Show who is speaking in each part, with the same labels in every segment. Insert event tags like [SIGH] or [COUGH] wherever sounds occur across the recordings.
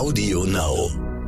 Speaker 1: Audio Now.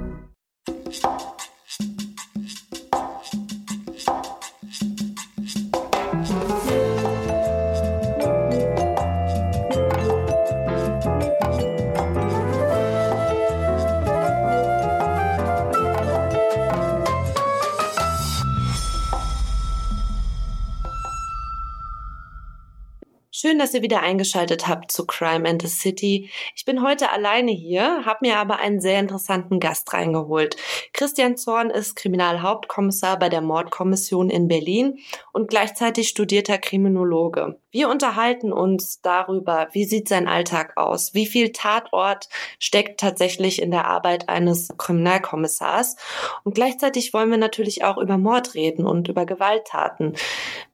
Speaker 2: Schön, dass ihr wieder eingeschaltet habt zu Crime and the City. Ich bin heute alleine hier, habe mir aber einen sehr interessanten Gast reingeholt. Christian Zorn ist Kriminalhauptkommissar bei der Mordkommission in Berlin und gleichzeitig studierter Kriminologe. Wir unterhalten uns darüber, wie sieht sein Alltag aus, wie viel Tatort steckt tatsächlich in der Arbeit eines Kriminalkommissars und gleichzeitig wollen wir natürlich auch über Mord reden und über Gewalttaten.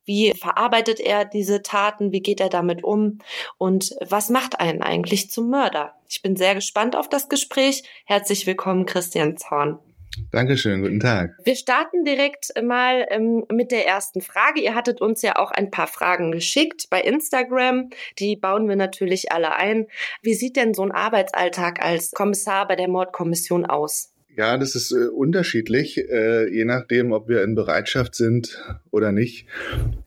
Speaker 2: Wie verarbeitet er diese Taten? Wie geht er damit um? Und was macht einen eigentlich zum Mörder? Ich bin sehr gespannt auf das Gespräch. Herzlich willkommen, Christian Zorn.
Speaker 3: Dankeschön, guten Tag.
Speaker 2: Wir starten direkt mal ähm, mit der ersten Frage. Ihr hattet uns ja auch ein paar Fragen geschickt bei Instagram. Die bauen wir natürlich alle ein. Wie sieht denn so ein Arbeitsalltag als Kommissar bei der Mordkommission aus?
Speaker 3: Ja, das ist äh, unterschiedlich, äh, je nachdem, ob wir in Bereitschaft sind oder nicht.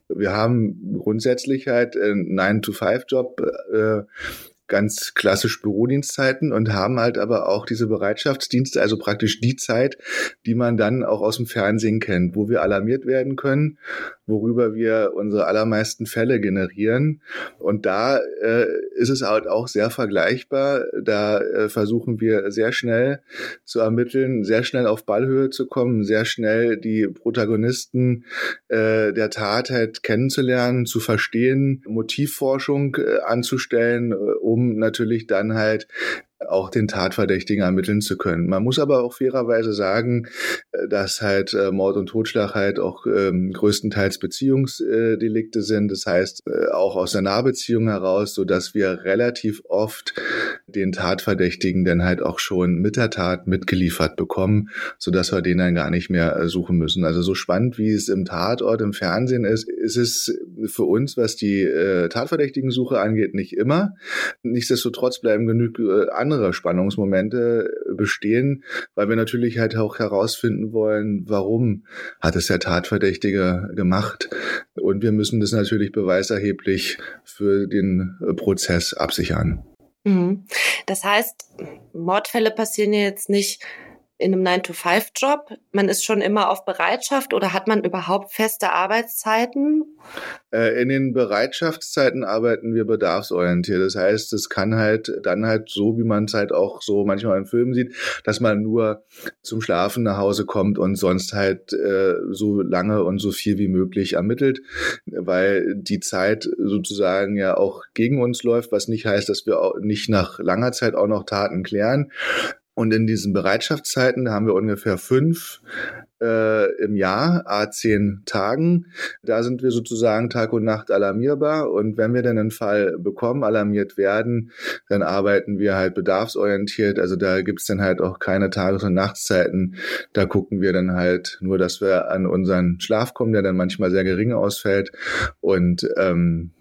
Speaker 3: Wir haben grundsätzlich halt einen 9-to-5-Job. Äh, ganz klassisch Bürodienstzeiten und haben halt aber auch diese Bereitschaftsdienste, also praktisch die Zeit, die man dann auch aus dem Fernsehen kennt, wo wir alarmiert werden können, worüber wir unsere allermeisten Fälle generieren. Und da äh, ist es halt auch sehr vergleichbar. Da äh, versuchen wir sehr schnell zu ermitteln, sehr schnell auf Ballhöhe zu kommen, sehr schnell die Protagonisten äh, der Tat halt kennenzulernen, zu verstehen, Motivforschung äh, anzustellen, äh, um um natürlich dann halt auch den Tatverdächtigen ermitteln zu können. Man muss aber auch fairerweise sagen, äh, dass halt äh, Mord und Totschlag halt auch ähm, größtenteils Beziehungsdelikte sind. Das heißt, äh, auch aus der Nahbeziehung heraus, so dass wir relativ oft den Tatverdächtigen dann halt auch schon mit der Tat mitgeliefert bekommen, so dass wir den dann gar nicht mehr äh, suchen müssen. Also so spannend, wie es im Tatort im Fernsehen ist, ist es für uns, was die äh, Tatverdächtigen-Suche angeht, nicht immer. Nichtsdestotrotz bleiben genug äh, Spannungsmomente bestehen, weil wir natürlich halt auch herausfinden wollen, warum hat es der Tatverdächtige gemacht. Und wir müssen das natürlich beweiserheblich für den Prozess absichern.
Speaker 2: Mhm. Das heißt, Mordfälle passieren ja jetzt nicht in einem 9-to-5-Job? Man ist schon immer auf Bereitschaft oder hat man überhaupt feste Arbeitszeiten?
Speaker 3: Äh, in den Bereitschaftszeiten arbeiten wir bedarfsorientiert. Das heißt, es kann halt dann halt so, wie man es halt auch so manchmal in Filmen sieht, dass man nur zum Schlafen nach Hause kommt und sonst halt äh, so lange und so viel wie möglich ermittelt, weil die Zeit sozusagen ja auch gegen uns läuft, was nicht heißt, dass wir auch nicht nach langer Zeit auch noch Taten klären. Und in diesen Bereitschaftszeiten haben wir ungefähr fünf äh, im Jahr, a zehn Tagen. Da sind wir sozusagen Tag und Nacht alarmierbar. Und wenn wir dann einen Fall bekommen, alarmiert werden, dann arbeiten wir halt bedarfsorientiert. Also da gibt's dann halt auch keine Tages- und Nachtszeiten. Da gucken wir dann halt nur, dass wir an unseren Schlaf kommen, der dann manchmal sehr gering ausfällt. Und ähm,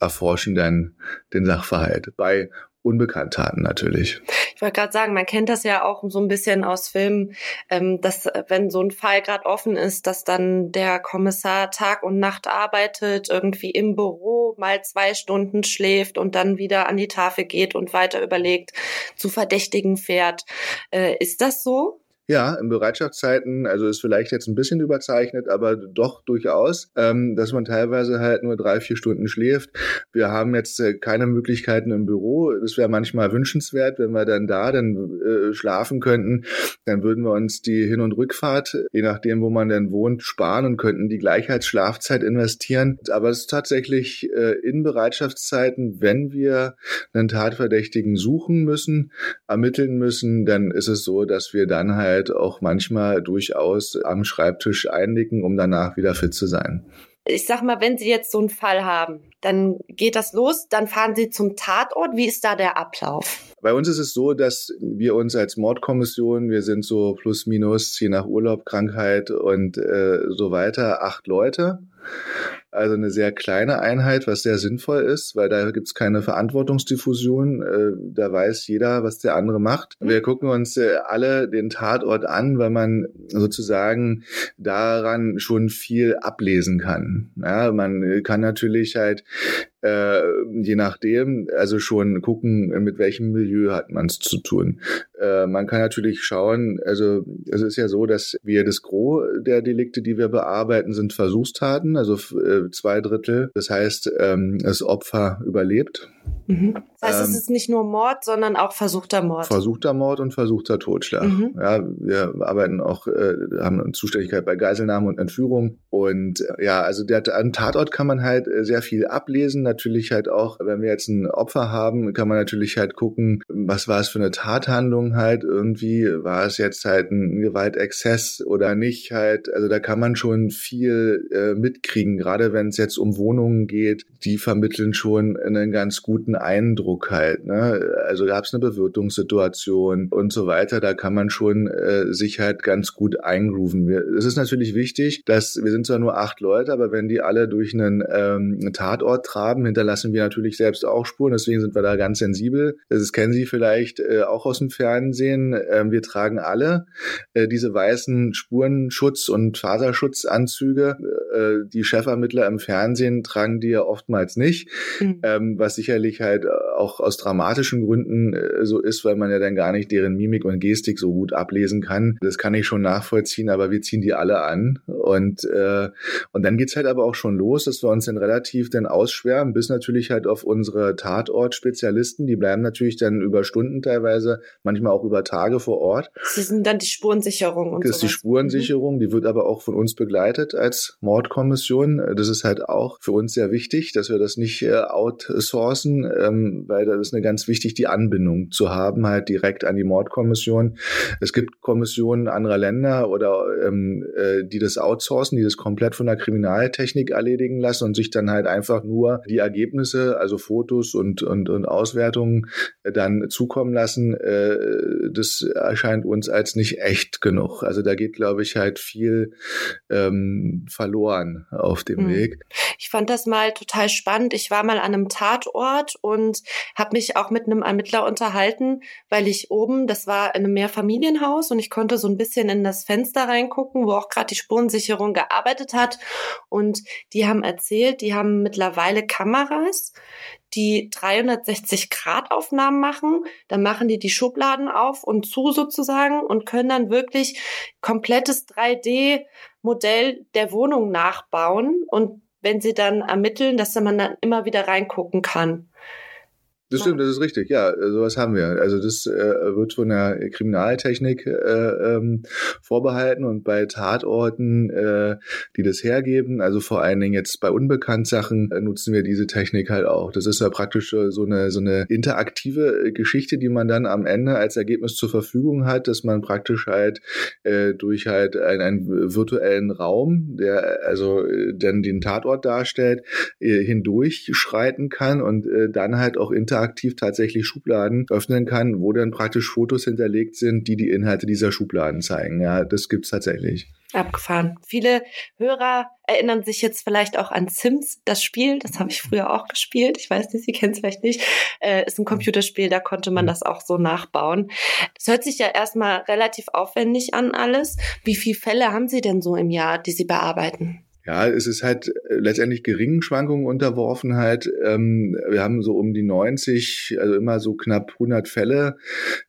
Speaker 3: erforschen dann den Sachverhalt. Bei Unbekanntheiten natürlich.
Speaker 2: Ich wollte gerade sagen, man kennt das ja auch so ein bisschen aus Filmen, ähm, dass äh, wenn so ein Fall gerade offen ist, dass dann der Kommissar Tag und Nacht arbeitet, irgendwie im Büro mal zwei Stunden schläft und dann wieder an die Tafel geht und weiter überlegt, zu Verdächtigen fährt. Äh, ist das so?
Speaker 3: Ja, in Bereitschaftszeiten, also ist vielleicht jetzt ein bisschen überzeichnet, aber doch durchaus, ähm, dass man teilweise halt nur drei, vier Stunden schläft. Wir haben jetzt äh, keine Möglichkeiten im Büro. Das wäre manchmal wünschenswert, wenn wir dann da dann äh, schlafen könnten. Dann würden wir uns die Hin- und Rückfahrt, je nachdem, wo man denn wohnt, sparen und könnten die Gleichheitsschlafzeit investieren. Aber es ist tatsächlich äh, in Bereitschaftszeiten, wenn wir einen Tatverdächtigen suchen müssen, ermitteln müssen, dann ist es so, dass wir dann halt halt auch manchmal durchaus am Schreibtisch einnicken, um danach wieder fit zu sein.
Speaker 2: Ich sag mal, wenn Sie jetzt so einen Fall haben, dann geht das los, dann fahren Sie zum Tatort. Wie ist da der Ablauf?
Speaker 3: Bei uns ist es so, dass wir uns als Mordkommission, wir sind so plus minus, je nach Urlaub, Krankheit und äh, so weiter, acht Leute. Also eine sehr kleine Einheit, was sehr sinnvoll ist, weil da gibt's keine Verantwortungsdiffusion. Äh, da weiß jeder, was der andere macht. Mhm. Wir gucken uns äh, alle den Tatort an, weil man sozusagen daran schon viel ablesen kann. Ja, man kann natürlich halt äh, je nachdem, also schon gucken, mit welchem Milieu hat man es zu tun. Äh, man kann natürlich schauen, also es ist ja so, dass wir das Gros der Delikte, die wir bearbeiten, sind Versuchstaten, also äh, zwei Drittel. Das heißt, ähm, das Opfer überlebt.
Speaker 2: Mhm. Das heißt, ähm, es ist nicht nur Mord, sondern auch versuchter Mord.
Speaker 3: Versuchter Mord und versuchter Totschlag. Mhm. Ja, wir arbeiten auch, äh, haben eine Zuständigkeit bei Geiselnahme und Entführung. Und äh, ja, also der, an Tatort kann man halt äh, sehr viel ablesen. Natürlich halt auch, wenn wir jetzt ein Opfer haben, kann man natürlich halt gucken, was war es für eine Tathandlung halt irgendwie. War es jetzt halt ein Gewaltexzess oder nicht halt. Also da kann man schon viel äh, mitkriegen, gerade wenn es jetzt um Wohnungen geht. Die vermitteln schon einen ganz guten Eindruck halt. Ne? Also gab es eine Bewirtungssituation und so weiter. Da kann man schon äh, sich halt ganz gut eingrooven. Es ist natürlich wichtig, dass wir sind zwar nur acht Leute, aber wenn die alle durch einen ähm, Tatort traben, hinterlassen wir natürlich selbst auch Spuren. Deswegen sind wir da ganz sensibel. Das kennen Sie vielleicht äh, auch aus dem Fernsehen. Ähm, wir tragen alle äh, diese weißen Spurenschutz- und Faserschutzanzüge. Äh, die Chefermittler im Fernsehen tragen die ja oftmals nicht, mhm. ähm, was sicherlich halt auch aus dramatischen Gründen äh, so ist, weil man ja dann gar nicht deren Mimik und Gestik so gut ablesen kann. Das kann ich schon nachvollziehen, aber wir ziehen die alle an und äh, und dann geht's halt aber auch schon los, dass wir uns dann relativ dann ausschwärmen, bis natürlich halt auf unsere Tatort-Spezialisten, die bleiben natürlich dann über Stunden teilweise, manchmal auch über Tage vor Ort.
Speaker 2: Das sind dann die Spurensicherung
Speaker 3: und Das ist sowas. die Spurensicherung, mhm. die wird aber auch von uns begleitet als Mordkommission. Das ist halt auch für uns sehr wichtig, dass wir das nicht äh, outsourcen, ähm, weil da ist eine ganz wichtig, die Anbindung zu haben, halt direkt an die Mordkommission. Es gibt Kommissionen anderer Länder oder ähm, äh, die das outsourcen, die das komplett von der Kriminaltechnik erledigen lassen und sich dann halt einfach nur die Ergebnisse, also Fotos und, und, und Auswertungen äh, dann zukommen lassen. Äh, das erscheint uns als nicht echt genug. Also da geht, glaube ich, halt viel ähm, verloren auf dem mhm. Weg.
Speaker 2: Ich fand das mal total spannend. Ich war mal an einem Tatort und habe mich auch mit einem Ermittler unterhalten, weil ich oben, das war in einem Mehrfamilienhaus und ich konnte so ein bisschen in das Fenster reingucken, wo auch gerade die Spurensicherung gearbeitet hat. Und die haben erzählt, die haben mittlerweile Kameras, die 360 Grad Aufnahmen machen. Dann machen die die Schubladen auf und zu sozusagen und können dann wirklich komplettes 3D Modell der Wohnung nachbauen und wenn sie dann ermitteln, dass man dann immer wieder reingucken kann.
Speaker 3: Das stimmt, das ist richtig. Ja, sowas haben wir. Also das äh, wird von der Kriminaltechnik äh, ähm, vorbehalten und bei Tatorten, äh, die das hergeben, also vor allen Dingen jetzt bei Unbekanntsachen, äh, nutzen wir diese Technik halt auch. Das ist ja praktisch so eine so eine interaktive äh, Geschichte, die man dann am Ende als Ergebnis zur Verfügung hat, dass man praktisch halt äh, durch halt einen, einen virtuellen Raum, der also äh, dann den Tatort darstellt, äh, hindurch schreiten kann und äh, dann halt auch interaktiv interaktiv tatsächlich Schubladen öffnen kann, wo dann praktisch Fotos hinterlegt sind, die die Inhalte dieser Schubladen zeigen. Ja, das gibt's tatsächlich.
Speaker 2: Abgefahren. Viele Hörer erinnern sich jetzt vielleicht auch an Sims, das Spiel. Das habe ich früher auch gespielt. Ich weiß nicht, Sie kennen es vielleicht nicht. Äh, ist ein Computerspiel, da konnte man mhm. das auch so nachbauen. Das hört sich ja erstmal relativ aufwendig an alles. Wie viele Fälle haben Sie denn so im Jahr, die Sie bearbeiten?
Speaker 3: Ja, es ist halt äh, letztendlich geringen Schwankungen unterworfen halt. Ähm, wir haben so um die 90, also immer so knapp 100 Fälle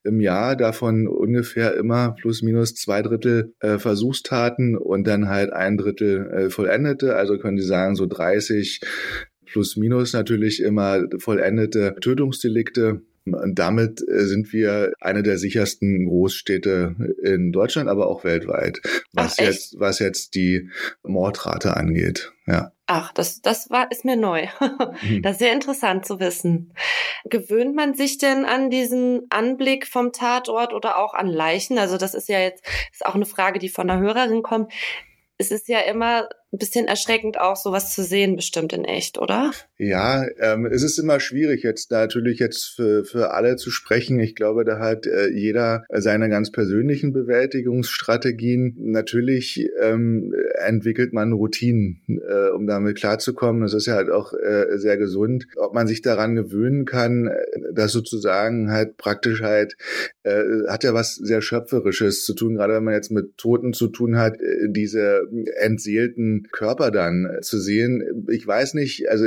Speaker 3: im Jahr, davon ungefähr immer plus minus zwei Drittel äh, Versuchstaten und dann halt ein Drittel äh, vollendete. Also können Sie sagen so 30 plus minus natürlich immer vollendete Tötungsdelikte. Und damit äh, sind wir eine der sichersten Großstädte in Deutschland, aber auch weltweit, was Ach, jetzt, was jetzt die Mordrate angeht. Ja.
Speaker 2: Ach, das, das war, ist mir neu. Mhm. Das ist sehr interessant zu wissen. Gewöhnt man sich denn an diesen Anblick vom Tatort oder auch an Leichen? Also das ist ja jetzt, ist auch eine Frage, die von der Hörerin kommt. Es ist ja immer ein bisschen erschreckend auch, sowas zu sehen, bestimmt in echt, oder?
Speaker 3: Ja, ähm, es ist immer schwierig, jetzt natürlich jetzt für, für alle zu sprechen. Ich glaube, da hat äh, jeder seine ganz persönlichen Bewältigungsstrategien. Natürlich ähm, entwickelt man Routinen, äh, um damit klarzukommen. Das ist ja halt auch äh, sehr gesund. Ob man sich daran gewöhnen kann, äh, das sozusagen halt praktisch halt, äh, hat ja was sehr Schöpferisches zu tun, gerade wenn man jetzt mit Toten zu tun hat, äh, diese entseelten Körper dann äh, zu sehen. Ich weiß nicht, also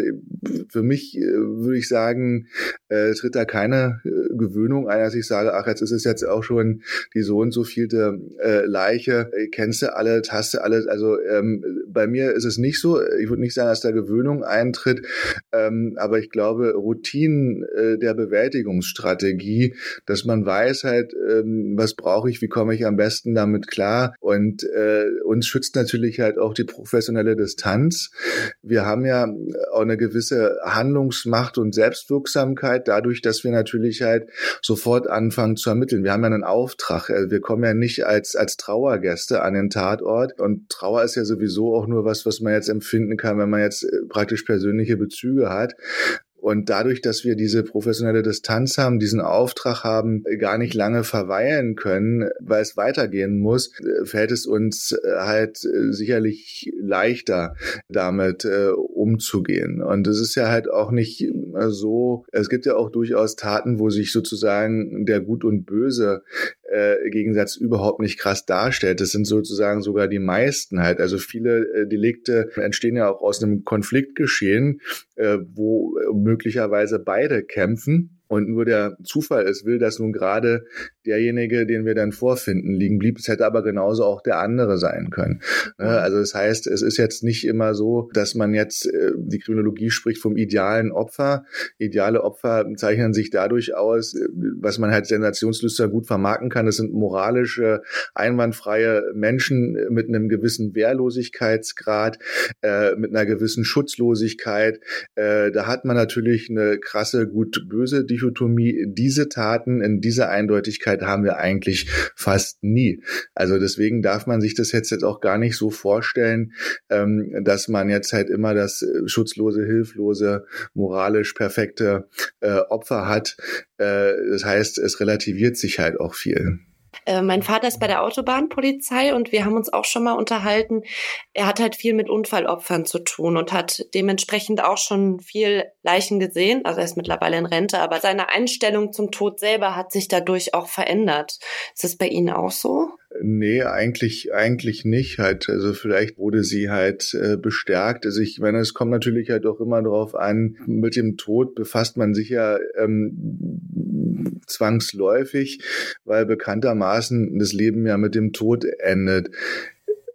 Speaker 3: für mich äh, würde ich sagen, äh, tritt da keine äh, Gewöhnung ein, dass ich sage, ach, jetzt ist es jetzt auch schon die so und so vielte äh, Leiche. Kennst du alle, hast du alles? Also ähm, bei mir ist es nicht so. Ich würde nicht sagen, dass da Gewöhnung eintritt, ähm, aber ich glaube, Routinen äh, der Bewältigungsstrategie, dass man weiß halt, ähm, was brauche ich, wie komme ich am besten damit klar und äh, uns schützt natürlich halt auch die professionelle Distanz. Wir haben ja auch eine gewisse Handlungsmacht und Selbstwirksamkeit dadurch, dass wir natürlich halt sofort anfangen zu ermitteln. Wir haben ja einen Auftrag. Also wir kommen ja nicht als, als Trauergäste an den Tatort. Und Trauer ist ja sowieso auch nur was, was man jetzt empfinden kann, wenn man jetzt äh, praktisch persönliche Bezüge hat. Und dadurch, dass wir diese professionelle Distanz haben, diesen Auftrag haben, gar nicht lange verweilen können, weil es weitergehen muss, fällt es uns äh, halt äh, sicherlich leichter, damit äh, umzugehen. Und es ist ja halt auch nicht so, es gibt ja auch durchaus Taten, wo sich sozusagen der Gut und Böse äh, Gegensatz überhaupt nicht krass darstellt. Das sind sozusagen sogar die meisten halt. Also viele äh, Delikte entstehen ja auch aus einem Konfliktgeschehen, äh, wo möglicherweise beide kämpfen und nur der Zufall es will, dass nun gerade derjenige, den wir dann vorfinden, liegen blieb. Es hätte aber genauso auch der andere sein können. Ne? Also das heißt, es ist jetzt nicht immer so, dass man jetzt, äh, die Kriminologie spricht vom idealen Opfer. Ideale Opfer zeichnen sich dadurch aus, äh, was man halt sensationslüster gut vermarkten kann. Das sind moralische, einwandfreie Menschen mit einem gewissen Wehrlosigkeitsgrad, äh, mit einer gewissen Schutzlosigkeit. Da hat man natürlich eine krasse gut-böse Dichotomie. Diese Taten in dieser Eindeutigkeit haben wir eigentlich fast nie. Also deswegen darf man sich das jetzt, auch gar nicht so vorstellen, ähm, dass man jetzt halt immer das äh, schutzlose, hilflose, moralisch perfekte äh, Opfer hat. Äh, das heißt, es relativiert sich halt auch viel.
Speaker 2: Äh, mein Vater ist bei der Autobahnpolizei und wir haben uns auch schon mal unterhalten. Er hat halt viel mit Unfallopfern zu tun und hat dementsprechend auch schon viel Leichen gesehen. Also er ist mittlerweile in Rente, aber seine Einstellung zum Tod selber hat sich dadurch auch verändert. Ist das bei Ihnen auch so?
Speaker 3: Nee, eigentlich, eigentlich nicht halt. Also vielleicht wurde sie halt äh, bestärkt. Also ich meine, es kommt natürlich halt auch immer darauf an, mit dem Tod befasst man sich ja ähm, zwangsläufig, weil bekanntermaßen das Leben ja mit dem Tod endet.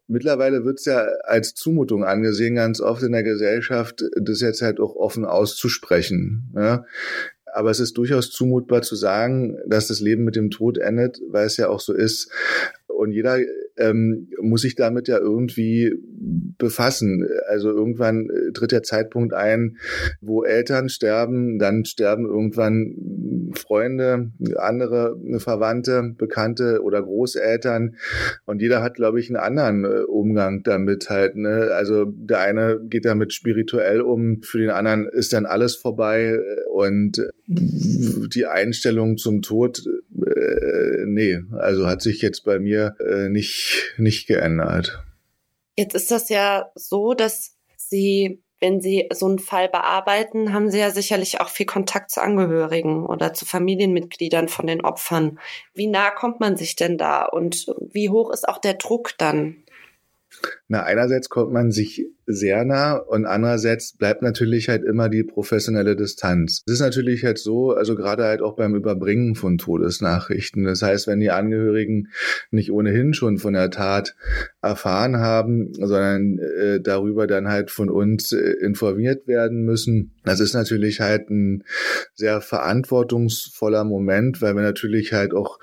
Speaker 3: Mittlerweile wird es ja als Zumutung angesehen, ganz oft in der Gesellschaft, das jetzt halt auch offen auszusprechen. Ja? Aber es ist durchaus zumutbar zu sagen, dass das Leben mit dem Tod endet, weil es ja auch so ist. Und jeder ähm, muss sich damit ja irgendwie befassen. Also irgendwann äh, tritt der Zeitpunkt ein, wo Eltern sterben, dann sterben irgendwann Freunde, andere Verwandte, Bekannte oder Großeltern. Und jeder hat, glaube ich, einen anderen äh, Umgang damit halt. Ne? Also der eine geht damit spirituell um, für den anderen ist dann alles vorbei. Und die Einstellung zum Tod, äh, nee, also hat sich jetzt bei mir äh, nicht, nicht geändert.
Speaker 2: Jetzt ist das ja so, dass Sie, wenn Sie so einen Fall bearbeiten, haben Sie ja sicherlich auch viel Kontakt zu Angehörigen oder zu Familienmitgliedern von den Opfern. Wie nah kommt man sich denn da und wie hoch ist auch der Druck dann?
Speaker 3: Na, einerseits kommt man sich sehr nah und andererseits bleibt natürlich halt immer die professionelle Distanz. Es ist natürlich halt so, also gerade halt auch beim Überbringen von Todesnachrichten. Das heißt, wenn die Angehörigen nicht ohnehin schon von der Tat erfahren haben, sondern äh, darüber dann halt von uns äh, informiert werden müssen, das ist natürlich halt ein sehr verantwortungsvoller Moment, weil wir natürlich halt auch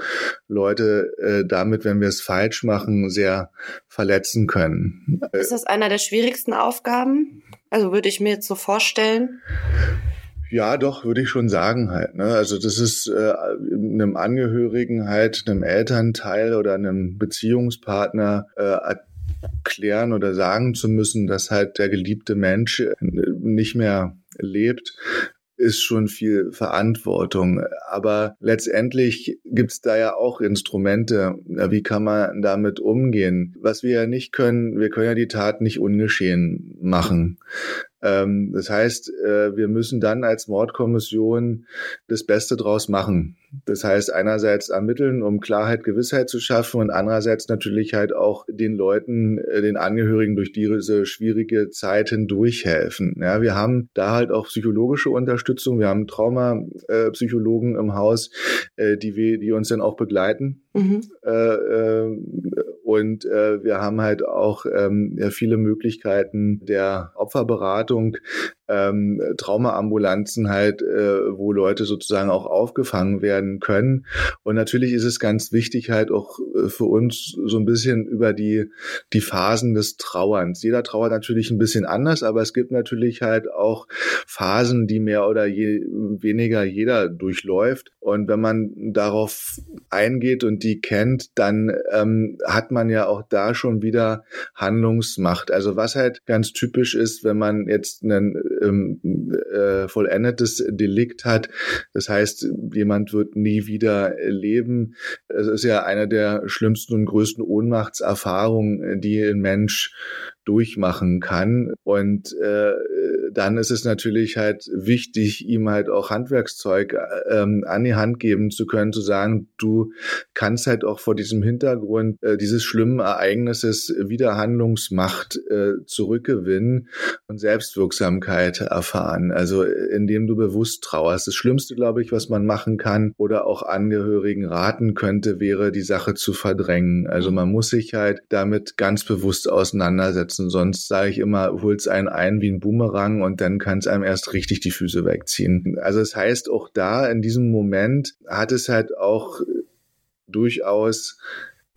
Speaker 3: Leute äh, damit, wenn wir es falsch machen, sehr verletzen können.
Speaker 2: Ist das einer der schwierigsten Aufgaben? Also würde ich mir jetzt so vorstellen.
Speaker 3: Ja, doch, würde ich schon sagen halt. Ne? Also das ist äh, einem Angehörigen halt, einem Elternteil oder einem Beziehungspartner äh, klären oder sagen zu müssen, dass halt der geliebte Mensch nicht mehr lebt, ist schon viel Verantwortung. Aber letztendlich gibt's da ja auch Instrumente. Wie kann man damit umgehen? Was wir ja nicht können, wir können ja die Tat nicht ungeschehen machen. Ähm, das heißt, äh, wir müssen dann als Mordkommission das Beste draus machen. Das heißt, einerseits ermitteln, um Klarheit, Gewissheit zu schaffen und andererseits natürlich halt auch den Leuten, äh, den Angehörigen durch diese schwierige Zeit hindurch helfen. Ja, wir haben da halt auch psychologische Unterstützung. Wir haben Traumapsychologen im Haus, äh, die wir, die uns dann auch begleiten. Mhm. Und wir haben halt auch ähm, viele Möglichkeiten der Opferberatung, ähm, Traumaambulanzen halt, äh, wo Leute sozusagen auch aufgefangen werden können. Und natürlich ist es ganz wichtig halt auch äh, für uns so ein bisschen über die, die Phasen des Trauerns. Jeder trauert natürlich ein bisschen anders, aber es gibt natürlich halt auch Phasen, die mehr oder je, weniger jeder durchläuft. Und wenn man darauf eingeht und die kennt, dann ähm, hat man ja auch da schon wieder Handlungsmacht. Also was halt ganz typisch ist, wenn man jetzt einen ähm, äh, vollendetes Delikt hat. Das heißt, jemand wird nie wieder leben. Es ist ja eine der schlimmsten und größten Ohnmachtserfahrungen, die ein Mensch durchmachen kann. Und äh, dann ist es natürlich halt wichtig, ihm halt auch Handwerkszeug äh, ähm, an die Hand geben zu können, zu sagen, du kannst halt auch vor diesem Hintergrund äh, dieses schlimmen Ereignisses wieder Handlungsmacht äh, zurückgewinnen und Selbstwirksamkeit erfahren. Also indem du bewusst trauerst. Das Schlimmste, glaube ich, was man machen kann oder auch Angehörigen raten könnte, wäre die Sache zu verdrängen. Also man muss sich halt damit ganz bewusst auseinandersetzen setzen. Sonst sage ich immer, holt's einen ein wie ein Boomerang und dann kann es einem erst richtig die Füße wegziehen. Also das heißt, auch da in diesem Moment hat es halt auch durchaus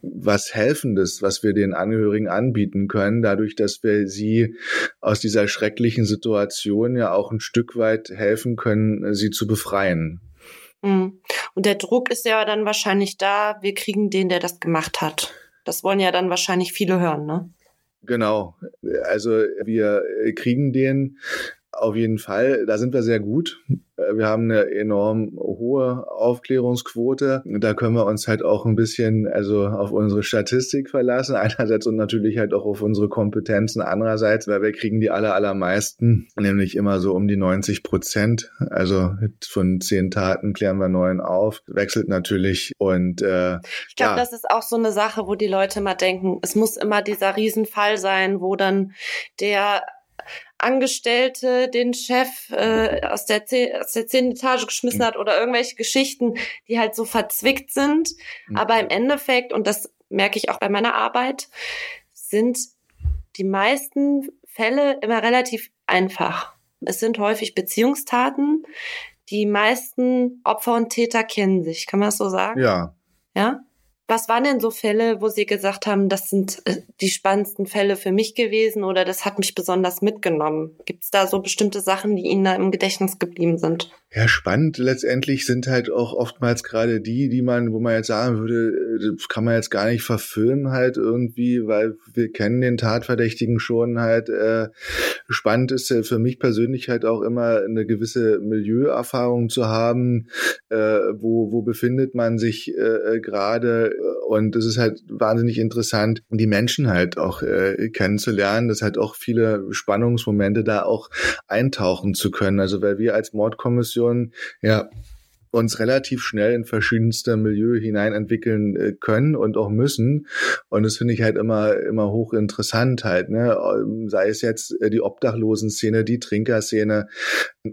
Speaker 3: was Helfendes, was wir den Angehörigen anbieten können, dadurch, dass wir sie aus dieser schrecklichen Situation ja auch ein Stück weit helfen können, sie zu befreien.
Speaker 2: Mhm. Und der Druck ist ja dann wahrscheinlich da, wir kriegen den, der das gemacht hat. Das wollen ja dann wahrscheinlich viele hören, ne?
Speaker 3: Genau. Also wir kriegen den auf jeden Fall. Da sind wir sehr gut. Äh, wir haben eine enorm hohe Aufklärungsquote. Da können wir uns halt auch ein bisschen also auf unsere Statistik verlassen. [LAUGHS] Einerseits und natürlich halt auch auf unsere Kompetenzen. Andererseits, weil wir kriegen die aller, allermeisten, nämlich immer so um die 90 Prozent. Also von zehn Taten klären wir neun auf. Wechselt natürlich und äh,
Speaker 2: ich glaube, ja. das ist auch so eine Sache, wo die Leute mal denken, es muss immer dieser Riesenfall sein, wo dann der Angestellte den Chef äh, aus, der aus der zehnten Etage geschmissen hat oder irgendwelche Geschichten, die halt so verzwickt sind. Mhm. Aber im Endeffekt, und das merke ich auch bei meiner Arbeit, sind die meisten Fälle immer relativ einfach. Es sind häufig Beziehungstaten. Die meisten Opfer und Täter kennen sich. Kann man das so sagen?
Speaker 3: Ja.
Speaker 2: Ja? Was waren denn so Fälle, wo Sie gesagt haben, das sind äh, die spannendsten Fälle für mich gewesen oder das hat mich besonders mitgenommen? Gibt es da so bestimmte Sachen, die Ihnen da im Gedächtnis geblieben sind?
Speaker 3: Ja, spannend letztendlich sind halt auch oftmals gerade die, die man, wo man jetzt sagen würde, äh, das kann man jetzt gar nicht verfilmen halt irgendwie, weil wir kennen den Tatverdächtigen schon halt. Äh, spannend ist für mich persönlich halt auch immer eine gewisse Milieuerfahrung zu haben, äh, wo, wo befindet man sich äh, gerade und es ist halt wahnsinnig interessant, die Menschen halt auch äh, kennenzulernen, dass halt auch viele Spannungsmomente da auch eintauchen zu können. Also weil wir als Mordkommission ja uns relativ schnell in verschiedenste Milieu hineinentwickeln äh, können und auch müssen. Und das finde ich halt immer, immer hochinteressant halt, ne? Ähm, sei es jetzt äh, die Obdachlosen-Szene, die Trinkerszene,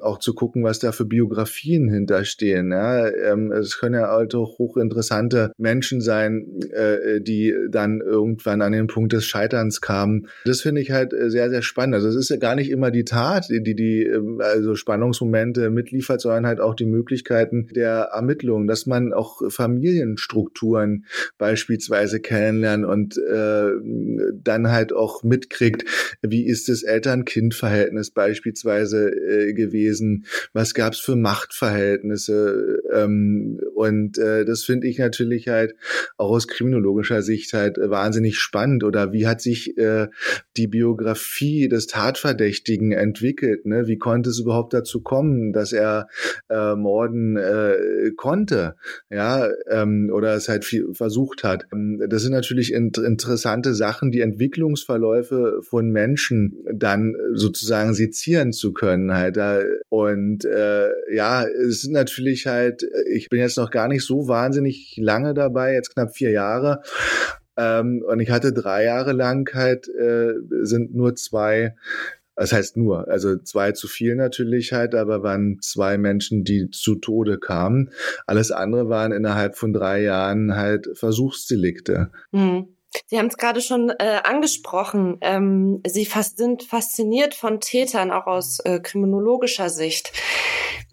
Speaker 3: auch zu gucken, was da für Biografien hinterstehen. Ja? Ähm, es können ja halt auch hochinteressante Menschen sein, äh, die dann irgendwann an den Punkt des Scheiterns kamen. Das finde ich halt sehr, sehr spannend. Also es ist ja gar nicht immer die Tat, die die ähm, also Spannungsmomente mitliefert, sondern halt auch die Möglichkeiten, der Ermittlung, dass man auch Familienstrukturen beispielsweise kennenlernt und äh, dann halt auch mitkriegt, wie ist das Eltern-Kind-Verhältnis beispielsweise äh, gewesen gewesen, was gab's für Machtverhältnisse ähm, und äh, das finde ich natürlich halt auch aus kriminologischer Sicht halt wahnsinnig spannend oder wie hat sich äh, die Biografie des Tatverdächtigen entwickelt, ne? Wie konnte es überhaupt dazu kommen, dass er äh, morden äh, konnte, ja, ähm, oder es halt viel versucht hat. Das sind natürlich in, interessante Sachen, die Entwicklungsverläufe von Menschen dann sozusagen sezieren zu können halt. Und äh, ja, es sind natürlich halt, ich bin jetzt noch gar nicht so wahnsinnig lange dabei, jetzt knapp vier Jahre. Ähm, und ich hatte drei Jahre lang halt, äh, sind nur zwei das heißt nur, also zwei zu viel natürlich halt, aber waren zwei Menschen, die zu Tode kamen. Alles andere waren innerhalb von drei Jahren halt Versuchsdelikte.
Speaker 2: Mhm. Sie haben es gerade schon äh, angesprochen. Ähm, Sie fast, sind fasziniert von Tätern, auch aus äh, kriminologischer Sicht.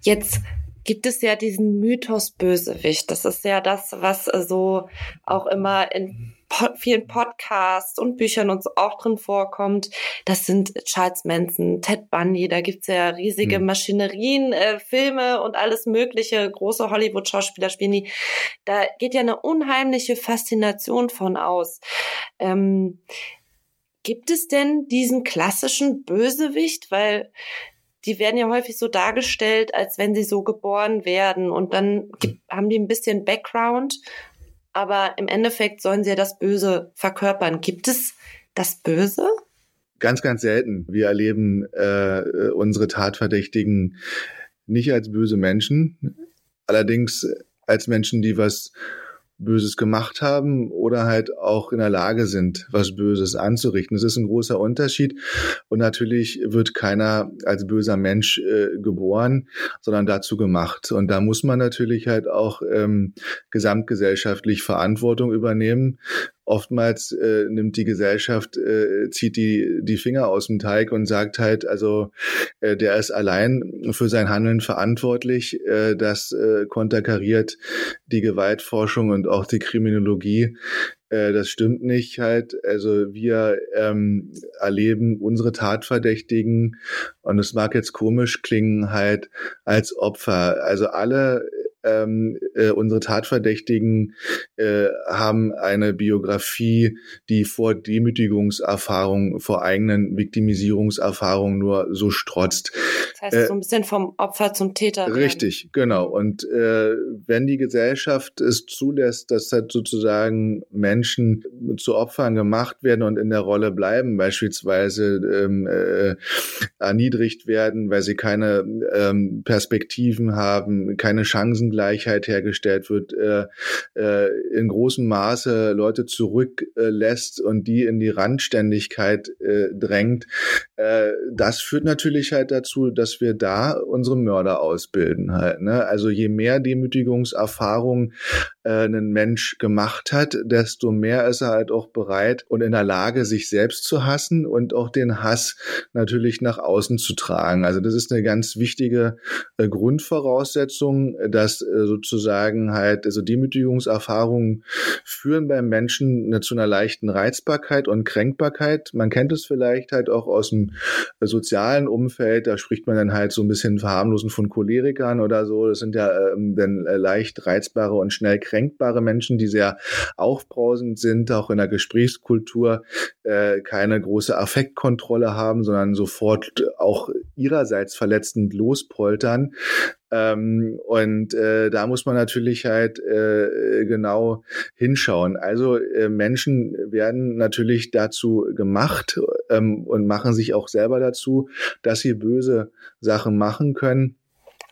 Speaker 2: Jetzt gibt es ja diesen Mythos Bösewicht. Das ist ja das, was äh, so auch immer in vielen Podcasts und Büchern uns auch drin vorkommt. Das sind Charles Manson, Ted Bundy, da gibt's ja riesige hm. Maschinerien, äh, Filme und alles mögliche, große Hollywood-Schauspieler spielen die. Da geht ja eine unheimliche Faszination von aus. Ähm, gibt es denn diesen klassischen Bösewicht? Weil die werden ja häufig so dargestellt, als wenn sie so geboren werden und dann gibt, haben die ein bisschen Background aber im Endeffekt sollen sie ja das Böse verkörpern. Gibt es das Böse?
Speaker 3: Ganz, ganz selten. Wir erleben äh, unsere Tatverdächtigen nicht als böse Menschen, allerdings als Menschen, die was Böses gemacht haben oder halt auch in der Lage sind, was Böses anzurichten. Das ist ein großer Unterschied. Und natürlich wird keiner als böser Mensch äh, geboren, sondern dazu gemacht. Und da muss man natürlich halt auch ähm, gesamtgesellschaftlich Verantwortung übernehmen oftmals äh, nimmt die Gesellschaft, äh, zieht die, die Finger aus dem Teig und sagt halt, also äh, der ist allein für sein Handeln verantwortlich. Äh, das äh, konterkariert die Gewaltforschung und auch die Kriminologie. Äh, das stimmt nicht halt. Also wir ähm, erleben unsere Tatverdächtigen und es mag jetzt komisch klingen halt als Opfer. Also alle ähm, äh, unsere Tatverdächtigen äh, haben eine Biografie, die vor Demütigungserfahrung, vor eigenen Viktimisierungserfahrungen nur so strotzt.
Speaker 2: Das heißt, äh, so ein bisschen vom Opfer zum Täter.
Speaker 3: Werden. Richtig, genau. Und äh, wenn die Gesellschaft es zulässt, dass halt sozusagen Menschen zu Opfern gemacht werden und in der Rolle bleiben, beispielsweise ähm, äh, erniedrigt werden, weil sie keine ähm, Perspektiven haben, keine Chancen Chancengleichheit hergestellt wird, äh, äh, in großem Maße Leute zurücklässt und die in die Randständigkeit äh, drängt. Äh, das führt natürlich halt dazu, dass wir da unsere Mörder ausbilden halt. Ne? Also je mehr Demütigungserfahrung äh, ein Mensch gemacht hat, desto mehr ist er halt auch bereit und in der Lage, sich selbst zu hassen und auch den Hass natürlich nach außen zu tragen. Also das ist eine ganz wichtige äh, Grundvoraussetzung, dass äh, sozusagen halt, also Demütigungserfahrungen führen beim Menschen zu einer leichten Reizbarkeit und Kränkbarkeit. Man kennt es vielleicht halt auch aus dem äh, sozialen Umfeld, da spricht man dann halt so ein bisschen verharmlosen von Cholerikern oder so. Das sind ja ähm, dann leicht reizbare und schnell kränkbare Menschen, die sehr aufbrausend sind, auch in der Gesprächskultur äh, keine große Affektkontrolle haben, sondern sofort auch ihrerseits verletzend lospoltern. Ähm, und äh, da muss man natürlich halt äh, genau hinschauen. Also äh, Menschen werden natürlich dazu gemacht ähm, und machen sich auch selber dazu, dass sie böse Sachen machen können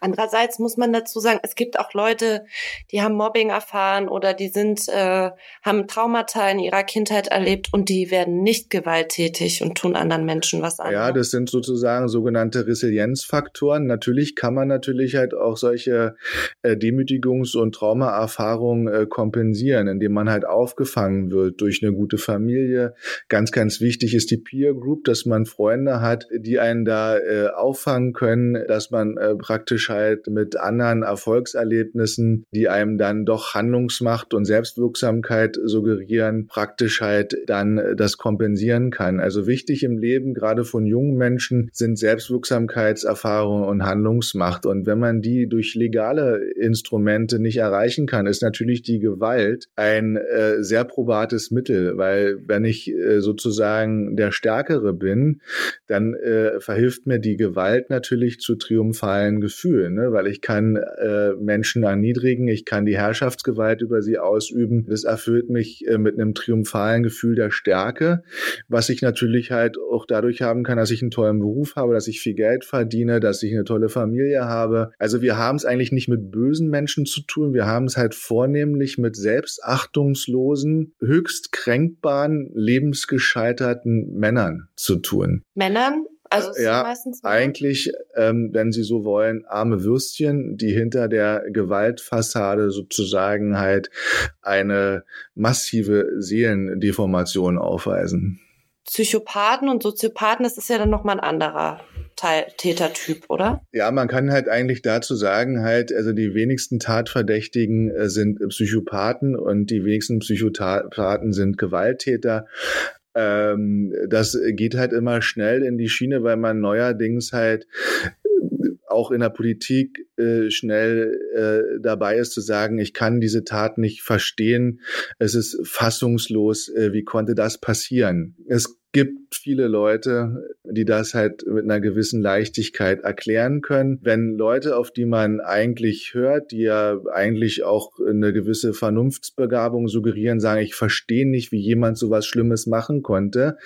Speaker 2: Andererseits muss man dazu sagen, es gibt auch Leute, die haben Mobbing erfahren oder die sind, äh, haben Traumata in ihrer Kindheit erlebt und die werden nicht gewalttätig und tun anderen Menschen was an.
Speaker 3: Ja, das sind sozusagen sogenannte Resilienzfaktoren. Natürlich kann man natürlich halt auch solche äh, Demütigungs- und Traumaerfahrungen äh, kompensieren, indem man halt aufgefangen wird durch eine gute Familie. Ganz, ganz wichtig ist die Peer Group, dass man Freunde hat, die einen da äh, auffangen können, dass man äh, praktisch halt mit anderen Erfolgserlebnissen, die einem dann doch Handlungsmacht und Selbstwirksamkeit suggerieren, praktisch halt dann das kompensieren kann. Also wichtig im Leben, gerade von jungen Menschen, sind Selbstwirksamkeitserfahrungen und Handlungsmacht. Und wenn man die durch legale Instrumente nicht erreichen kann, ist natürlich die Gewalt ein äh, sehr probates Mittel, weil wenn ich äh, sozusagen der Stärkere bin, dann äh, verhilft mir die Gewalt natürlich zu triumphalen Gefühlen, ne? weil ich kann äh, Menschen erniedrigen, ich kann die Herrschaftsgewalt über sie ausüben. Das erfüllt mich äh, mit einem triumphalen Gefühl der Stärke, was ich natürlich halt auch dadurch haben kann, dass ich einen tollen Beruf habe, dass ich viel Geld verdiene, dass ich eine tolle Familie habe. Also wir haben es eigentlich nicht mit bösen Menschen zu tun, wir haben es halt vornehmlich mit selbstachtungslosen, höchst kränkbaren, lebensgescheiterten Männern zu tun.
Speaker 2: Männern? Also
Speaker 3: ja, meistens eigentlich, ähm, wenn Sie so wollen, arme Würstchen, die hinter der Gewaltfassade sozusagen halt eine massive Seelendeformation aufweisen.
Speaker 2: Psychopathen und Soziopathen, das ist ja dann nochmal ein anderer Teil, Tätertyp, oder?
Speaker 3: Ja, man kann halt eigentlich dazu sagen, halt, also die wenigsten Tatverdächtigen äh, sind Psychopathen und die wenigsten Psychopathen sind Gewalttäter. Ähm, das geht halt immer schnell in die Schiene, weil man neuerdings halt auch in der Politik äh, schnell äh, dabei ist zu sagen, ich kann diese Tat nicht verstehen. Es ist fassungslos, äh, wie konnte das passieren? Es gibt viele Leute, die das halt mit einer gewissen Leichtigkeit erklären können. Wenn Leute, auf die man eigentlich hört, die ja eigentlich auch eine gewisse Vernunftsbegabung suggerieren, sagen, ich verstehe nicht, wie jemand sowas Schlimmes machen konnte,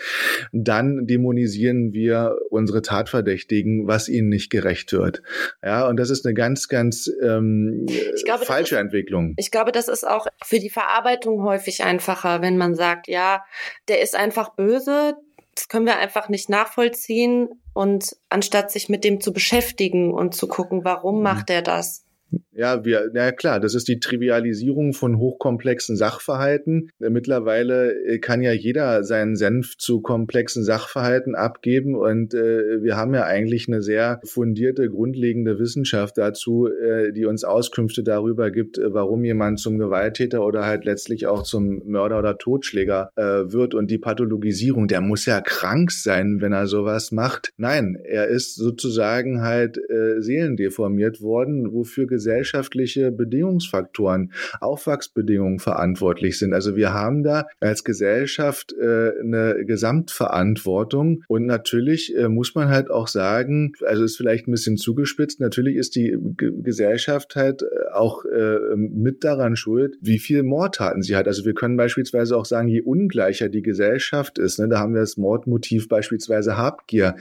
Speaker 3: dann dämonisieren wir unsere Tatverdächtigen, was ihnen nicht gerecht wird. Ja, und das ist eine ganz, ganz ähm, glaube, falsche
Speaker 2: ist,
Speaker 3: Entwicklung.
Speaker 2: Ich glaube, das ist auch für die Verarbeitung häufig einfacher, wenn man sagt, ja, der ist einfach böse, das können wir einfach nicht nachvollziehen. Und anstatt sich mit dem zu beschäftigen und zu gucken, warum mhm. macht er das?
Speaker 3: Ja, wir, ja klar, das ist die Trivialisierung von hochkomplexen Sachverhalten. Mittlerweile äh, kann ja jeder seinen Senf zu komplexen Sachverhalten abgeben und äh, wir haben ja eigentlich eine sehr fundierte, grundlegende Wissenschaft dazu, äh, die uns Auskünfte darüber gibt, äh, warum jemand zum Gewalttäter oder halt letztlich auch zum Mörder oder Totschläger äh, wird und die Pathologisierung, der muss ja krank sein, wenn er sowas macht. Nein, er ist sozusagen halt äh, seelendeformiert worden, wofür gesellschaftliche Bedingungsfaktoren, Aufwachsbedingungen verantwortlich sind. Also wir haben da als Gesellschaft äh, eine Gesamtverantwortung und natürlich äh, muss man halt auch sagen, also ist vielleicht ein bisschen zugespitzt, natürlich ist die G Gesellschaft halt äh, auch äh, mit daran schuld, wie viel Mordtaten sie hat. Also wir können beispielsweise auch sagen, je ungleicher die Gesellschaft ist, ne, da haben wir das Mordmotiv beispielsweise Habgier,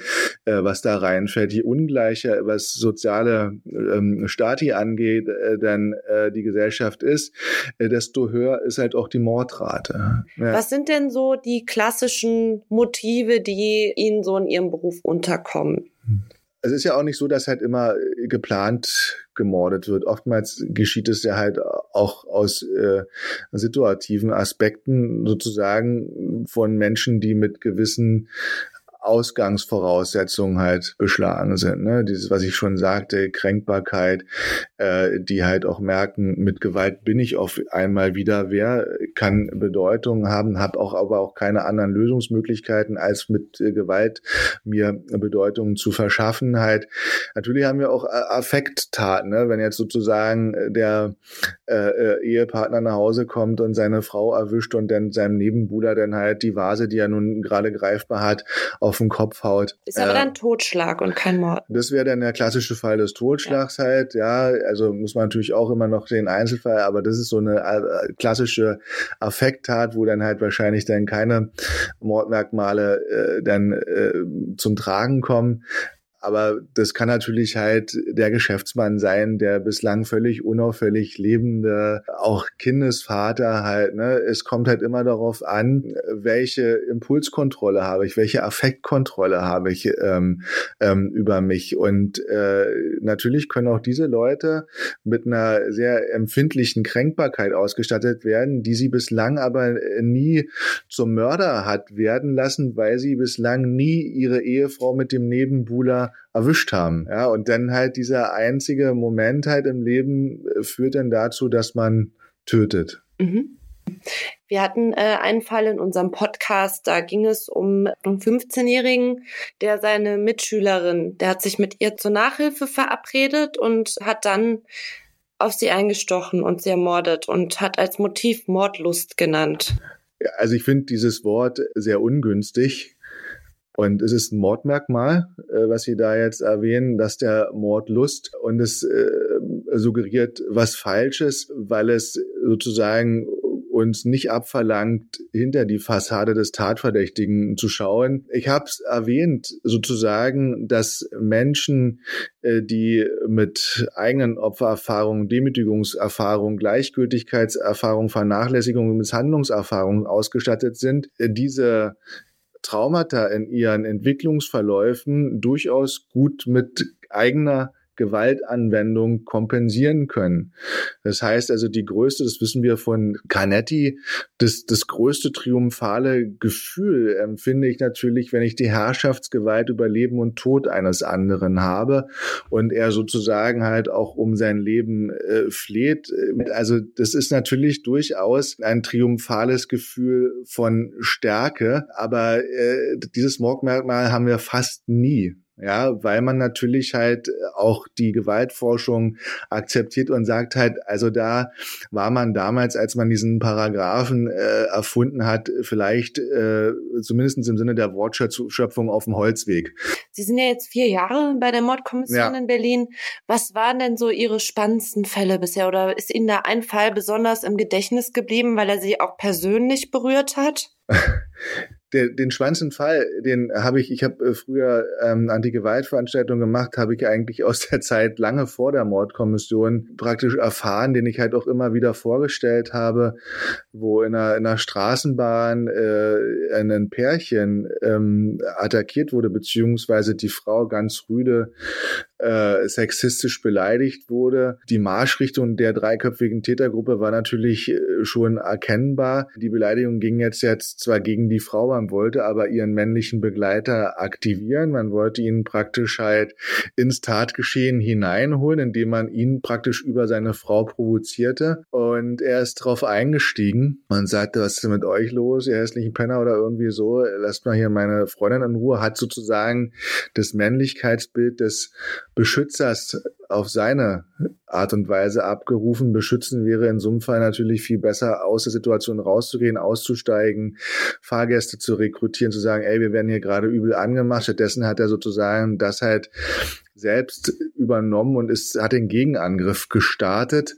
Speaker 3: äh, was da reinfällt, je ungleicher was soziale ähm, Stati angeht, äh, denn äh, die Gesellschaft ist, äh, desto höher ist halt auch die Mordrate.
Speaker 2: Ja. Was sind denn so die klassischen Motive, die Ihnen so in Ihrem Beruf unterkommen?
Speaker 3: Es ist ja auch nicht so, dass halt immer äh, geplant gemordet wird. Oftmals geschieht es ja halt auch aus äh, situativen Aspekten sozusagen von Menschen, die mit gewissen Ausgangsvoraussetzungen halt beschlagen sind. Ne? Dieses, was ich schon sagte, Kränkbarkeit, äh, die halt auch merken, mit Gewalt bin ich auf einmal wieder wer, kann Bedeutung haben, habe auch aber auch keine anderen Lösungsmöglichkeiten, als mit äh, Gewalt mir Bedeutungen zu verschaffen. Halt. Natürlich haben wir auch äh, Affekttaten, ne? wenn jetzt sozusagen der äh, äh, Ehepartner nach Hause kommt und seine Frau erwischt und dann seinem Nebenbuhler dann halt die Vase, die er nun gerade greifbar hat, auf auf den Kopf haut.
Speaker 2: Ist aber äh, dann Totschlag und kein Mord.
Speaker 3: Das wäre dann der klassische Fall des Totschlags ja. halt, ja. Also muss man natürlich auch immer noch den Einzelfall, aber das ist so eine äh, klassische Affekttat, wo dann halt wahrscheinlich dann keine Mordmerkmale äh, dann äh, zum Tragen kommen. Aber das kann natürlich halt der Geschäftsmann sein, der bislang völlig unauffällig lebende, auch Kindesvater halt. Ne? Es kommt halt immer darauf an, welche Impulskontrolle habe ich, welche Affektkontrolle habe ich ähm, ähm, über mich. Und äh, natürlich können auch diese Leute mit einer sehr empfindlichen Kränkbarkeit ausgestattet werden, die sie bislang aber nie zum Mörder hat werden lassen, weil sie bislang nie ihre Ehefrau mit dem Nebenbuhler erwischt haben. Ja, und dann halt dieser einzige Moment halt im Leben äh, führt dann dazu, dass man tötet. Mhm.
Speaker 2: Wir hatten äh, einen Fall in unserem Podcast, da ging es um einen 15-Jährigen, der seine Mitschülerin, der hat sich mit ihr zur Nachhilfe verabredet und hat dann auf sie eingestochen und sie ermordet und hat als Motiv Mordlust genannt.
Speaker 3: Also ich finde dieses Wort sehr ungünstig. Und es ist ein Mordmerkmal, äh, was Sie da jetzt erwähnen, dass der Mordlust und es äh, suggeriert was Falsches, weil es sozusagen uns nicht abverlangt, hinter die Fassade des Tatverdächtigen zu schauen. Ich habe es erwähnt, sozusagen, dass Menschen, äh, die mit eigenen Opfererfahrungen, Demütigungserfahrungen, Gleichgültigkeitserfahrungen, Vernachlässigung, Misshandlungserfahrungen ausgestattet sind, äh, diese Traumata in ihren Entwicklungsverläufen durchaus gut mit eigener Gewaltanwendung kompensieren können. Das heißt also, die größte, das wissen wir von Canetti, das, das größte triumphale Gefühl empfinde ich natürlich, wenn ich die Herrschaftsgewalt über Leben und Tod eines anderen habe und er sozusagen halt auch um sein Leben äh, fleht. Also das ist natürlich durchaus ein triumphales Gefühl von Stärke, aber äh, dieses Merkmal haben wir fast nie ja, weil man natürlich halt auch die Gewaltforschung akzeptiert und sagt halt, also da war man damals, als man diesen Paragraphen äh, erfunden hat, vielleicht äh, zumindest im Sinne der Wortschöpfung auf dem Holzweg.
Speaker 2: Sie sind ja jetzt vier Jahre bei der Mordkommission ja. in Berlin. Was waren denn so Ihre spannendsten Fälle bisher oder ist Ihnen da ein Fall besonders im Gedächtnis geblieben, weil er Sie auch persönlich berührt hat? [LAUGHS]
Speaker 3: der, den spannendsten Fall, den habe ich, ich habe äh, früher ähm, Anti-Gewalt-Veranstaltungen gemacht, habe ich eigentlich aus der Zeit lange vor der Mordkommission praktisch erfahren, den ich halt auch immer wieder vorgestellt habe, wo in einer, in einer Straßenbahn äh, ein Pärchen ähm, attackiert wurde, beziehungsweise die Frau ganz rüde äh, sexistisch beleidigt wurde. Die Marschrichtung der dreiköpfigen Tätergruppe war natürlich äh, schon erkennbar. Die Beleidigung ging jetzt jetzt zwar gegen die Frau, man wollte aber ihren männlichen Begleiter aktivieren. Man wollte ihn praktisch halt ins Tatgeschehen hineinholen, indem man ihn praktisch über seine Frau provozierte. Und er ist darauf eingestiegen und sagte, was ist denn mit euch los, ihr hässlichen Penner oder irgendwie so, lasst mal hier meine Freundin in Ruhe, hat sozusagen das Männlichkeitsbild des Beschützers auf seine Art und Weise abgerufen. Beschützen wäre in so einem Fall natürlich viel besser, aus der Situation rauszugehen, auszusteigen, Fahrgäste zu rekrutieren, zu sagen, ey, wir werden hier gerade übel angemacht. Stattdessen hat er sozusagen das halt selbst übernommen und ist, hat den Gegenangriff gestartet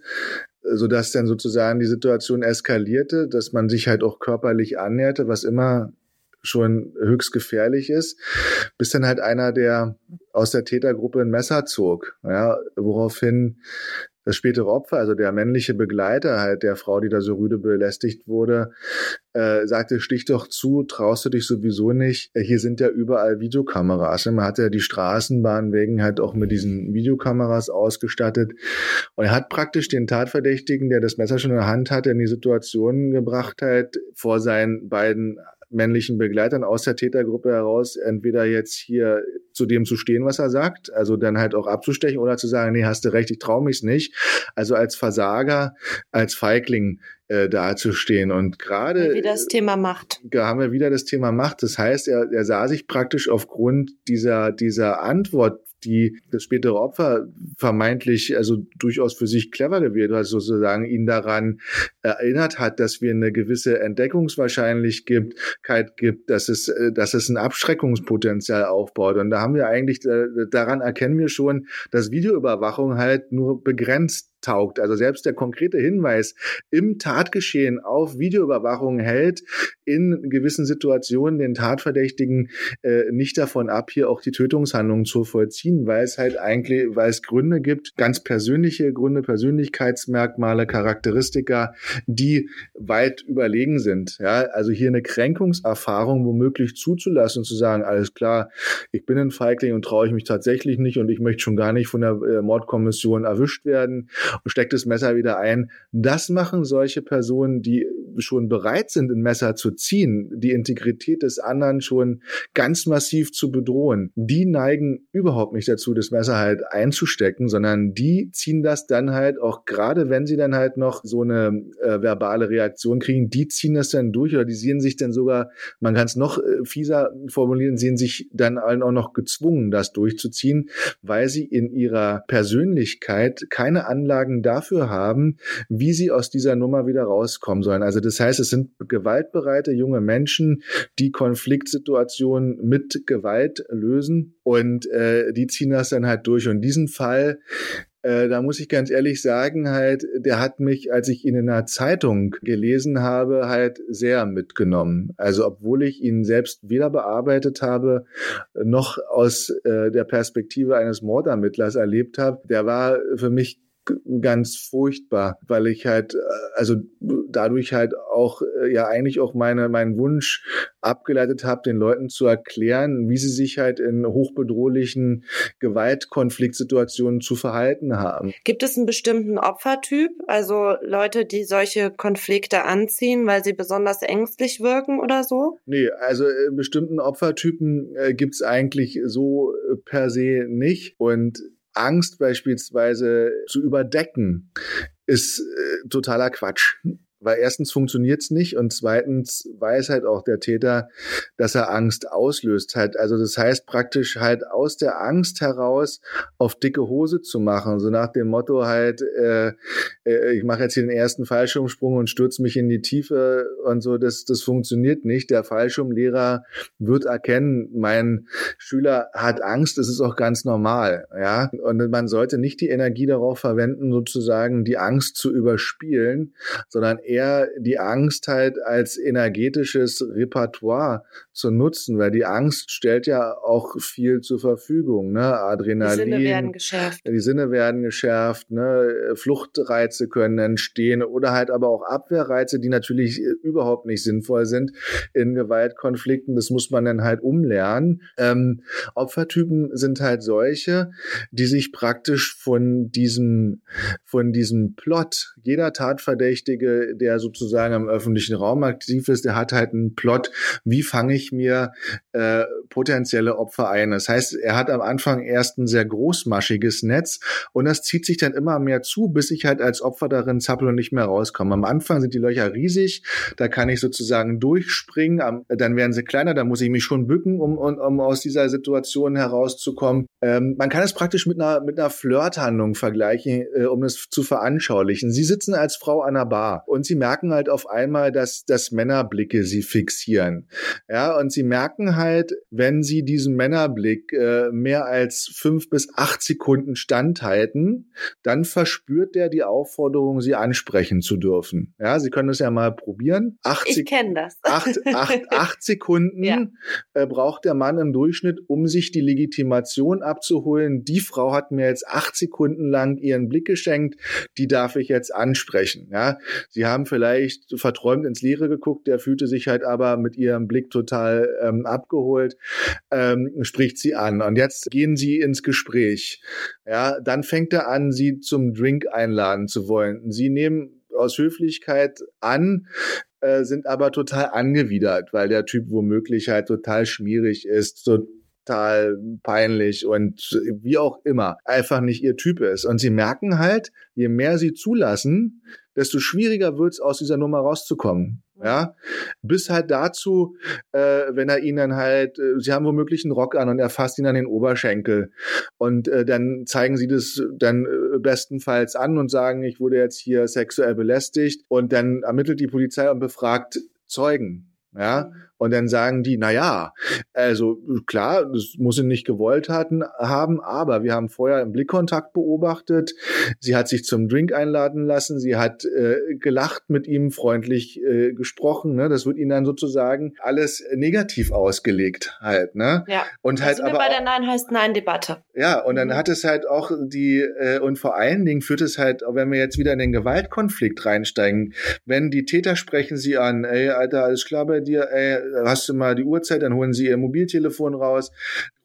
Speaker 3: sodass dann sozusagen die Situation eskalierte, dass man sich halt auch körperlich annäherte, was immer schon höchst gefährlich ist, bis dann halt einer, der aus der Tätergruppe ein Messer zog, ja, woraufhin das spätere Opfer, also der männliche Begleiter halt der Frau, die da so rüde belästigt wurde, äh, sagte, stich doch zu, traust du dich sowieso nicht. Äh, hier sind ja überall Videokameras. Man hat ja die Straßenbahn wegen halt auch mit diesen Videokameras ausgestattet. Und er hat praktisch den Tatverdächtigen, der das Messer schon in der Hand hatte, in die Situation gebracht halt, vor seinen beiden männlichen Begleitern aus der Tätergruppe heraus entweder jetzt hier zu dem zu stehen, was er sagt, also dann halt auch abzustechen oder zu sagen, nee, hast du recht, ich traue mich nicht. Also als Versager, als Feigling äh, dazustehen. Und gerade
Speaker 2: wie das Thema Macht.
Speaker 3: Da haben wir wieder das Thema Macht. Das heißt, er, er sah sich praktisch aufgrund dieser, dieser Antwort die das spätere Opfer vermeintlich also durchaus für sich clever gewählt hat, sozusagen ihn daran erinnert hat, dass wir eine gewisse Entdeckungswahrscheinlichkeit gibt, dass es, äh, dass es ein Abschreckungspotenzial aufbaut. Und da haben wir eigentlich, äh, daran erkennen wir schon, dass Videoüberwachung halt nur begrenzt taugt. Also selbst der konkrete Hinweis im Tatgeschehen auf Videoüberwachung hält in gewissen Situationen den Tatverdächtigen äh, nicht davon ab, hier auch die Tötungshandlung zu vollziehen, weil es halt eigentlich, weil es Gründe gibt, ganz persönliche Gründe, Persönlichkeitsmerkmale, Charakteristika, die weit überlegen sind. Ja, also hier eine Kränkungserfahrung womöglich zuzulassen und zu sagen, alles klar, ich bin ein Feigling und traue ich mich tatsächlich nicht und ich möchte schon gar nicht von der äh, Mordkommission erwischt werden und steckt das Messer wieder ein. Das machen solche Personen, die schon bereit sind, ein Messer zu ziehen, die Integrität des anderen schon ganz massiv zu bedrohen, die neigen überhaupt nicht dazu, das Messer halt einzustecken, sondern die ziehen das dann halt auch gerade, wenn sie dann halt noch so eine äh, verbale Reaktion kriegen, die ziehen das dann durch oder die sehen sich dann sogar, man kann es noch äh, fieser formulieren, sehen sich dann auch noch gezwungen, das durchzuziehen, weil sie in ihrer Persönlichkeit keine Anlagen dafür haben, wie sie aus dieser Nummer wieder rauskommen sollen. Also das heißt, es sind gewaltbereite junge Menschen, die Konfliktsituationen mit Gewalt lösen und äh, die ziehen das dann halt durch. Und diesen Fall äh, da muss ich ganz ehrlich sagen, halt, der hat mich, als ich ihn in einer Zeitung gelesen habe, halt sehr mitgenommen. Also obwohl ich ihn selbst weder bearbeitet habe, noch aus äh, der Perspektive eines Mordermittlers erlebt habe, der war für mich ganz furchtbar, weil ich halt, äh, also dadurch halt auch, äh, ja eigentlich auch meine, meinen Wunsch abgeleitet habe, den Leuten zu erklären, wie sie sich halt in hochbedrohlichen Gewaltkonfliktsituationen zu verhalten haben.
Speaker 2: Gibt es einen bestimmten Opfertyp? Also Leute, die solche Konflikte anziehen, weil sie besonders ängstlich wirken oder so?
Speaker 3: Nee, also äh, bestimmten Opfertypen äh, gibt's eigentlich so per se nicht. Und Angst beispielsweise zu überdecken, ist äh, totaler Quatsch weil erstens funktioniert es nicht und zweitens weiß halt auch der Täter, dass er Angst auslöst halt. Also das heißt praktisch halt aus der Angst heraus auf dicke Hose zu machen, so nach dem Motto halt, äh, äh, ich mache jetzt hier den ersten Fallschirmsprung und stürze mich in die Tiefe und so, das, das funktioniert nicht. Der Fallschirmlehrer wird erkennen, mein Schüler hat Angst, das ist auch ganz normal, ja. Und man sollte nicht die Energie darauf verwenden, sozusagen die Angst zu überspielen, sondern die Angst halt als energetisches Repertoire zu nutzen, weil die Angst stellt ja auch viel zur Verfügung, ne? Adrenalin. Die
Speaker 2: Sinne werden geschärft.
Speaker 3: Die Sinne werden geschärft, ne? Fluchtreize können entstehen oder halt aber auch Abwehrreize, die natürlich überhaupt nicht sinnvoll sind in Gewaltkonflikten. Das muss man dann halt umlernen. Ähm, Opfertypen sind halt solche, die sich praktisch von diesem, von diesem Plot, jeder Tatverdächtige der sozusagen im öffentlichen Raum aktiv ist, der hat halt einen Plot, wie fange ich mir äh, potenzielle Opfer ein. Das heißt, er hat am Anfang erst ein sehr großmaschiges Netz und das zieht sich dann immer mehr zu, bis ich halt als Opfer darin zappel und nicht mehr rauskomme. Am Anfang sind die Löcher riesig, da kann ich sozusagen durchspringen, dann werden sie kleiner, da muss ich mich schon bücken, um, um, um aus dieser Situation herauszukommen. Ähm, man kann es praktisch mit einer, mit einer Flirthandlung vergleichen, äh, um es zu veranschaulichen. Sie sitzen als Frau an einer Bar und sie merken halt auf einmal, dass, dass Männerblicke sie fixieren. Ja, und sie merken halt, wenn sie diesem Männerblick äh, mehr als fünf bis acht Sekunden standhalten, dann verspürt der die Aufforderung, sie ansprechen zu dürfen. Ja, sie können das ja mal probieren.
Speaker 2: Acht ich kenne das.
Speaker 3: Acht, acht, [LAUGHS] acht Sekunden ja. äh, braucht der Mann im Durchschnitt, um sich die Legitimation abzuholen. Die Frau hat mir jetzt acht Sekunden lang ihren Blick geschenkt, die darf ich jetzt ansprechen. Ja, sie haben vielleicht verträumt ins Leere geguckt, der fühlte sich halt aber mit ihrem Blick total ähm, abgeholt, ähm, spricht sie an. Und jetzt gehen sie ins Gespräch. Ja, dann fängt er an, sie zum Drink einladen zu wollen. Sie nehmen aus Höflichkeit an, äh, sind aber total angewidert, weil der Typ womöglich halt total schmierig ist, so total peinlich und wie auch immer einfach nicht ihr Typ ist. Und sie merken halt, je mehr sie zulassen, desto schwieriger wird es, aus dieser Nummer rauszukommen. Ja, bis halt dazu, äh, wenn er ihnen halt, äh, sie haben womöglich einen Rock an und er fasst ihn an den Oberschenkel und äh, dann zeigen sie das dann äh, bestenfalls an und sagen, ich wurde jetzt hier sexuell belästigt und dann ermittelt die Polizei und befragt Zeugen. Ja, mhm. Und dann sagen die, na ja, also klar, das muss sie nicht gewollt hatten, haben, aber wir haben vorher im Blickkontakt beobachtet. Sie hat sich zum Drink einladen lassen, sie hat äh, gelacht mit ihm, freundlich äh, gesprochen. Ne? Das wird ihnen dann sozusagen alles negativ ausgelegt halt. Ne?
Speaker 2: Ja.
Speaker 3: Und halt
Speaker 2: aber bei der Nein heißt Nein-Debatte.
Speaker 3: Ja, und dann mhm. hat es halt auch die äh, und vor allen Dingen führt es halt, wenn wir jetzt wieder in den Gewaltkonflikt reinsteigen, wenn die Täter sprechen sie an, ey, Alter, alles klar bei dir, ey, hast du mal die Uhrzeit, dann holen sie ihr Mobiltelefon raus,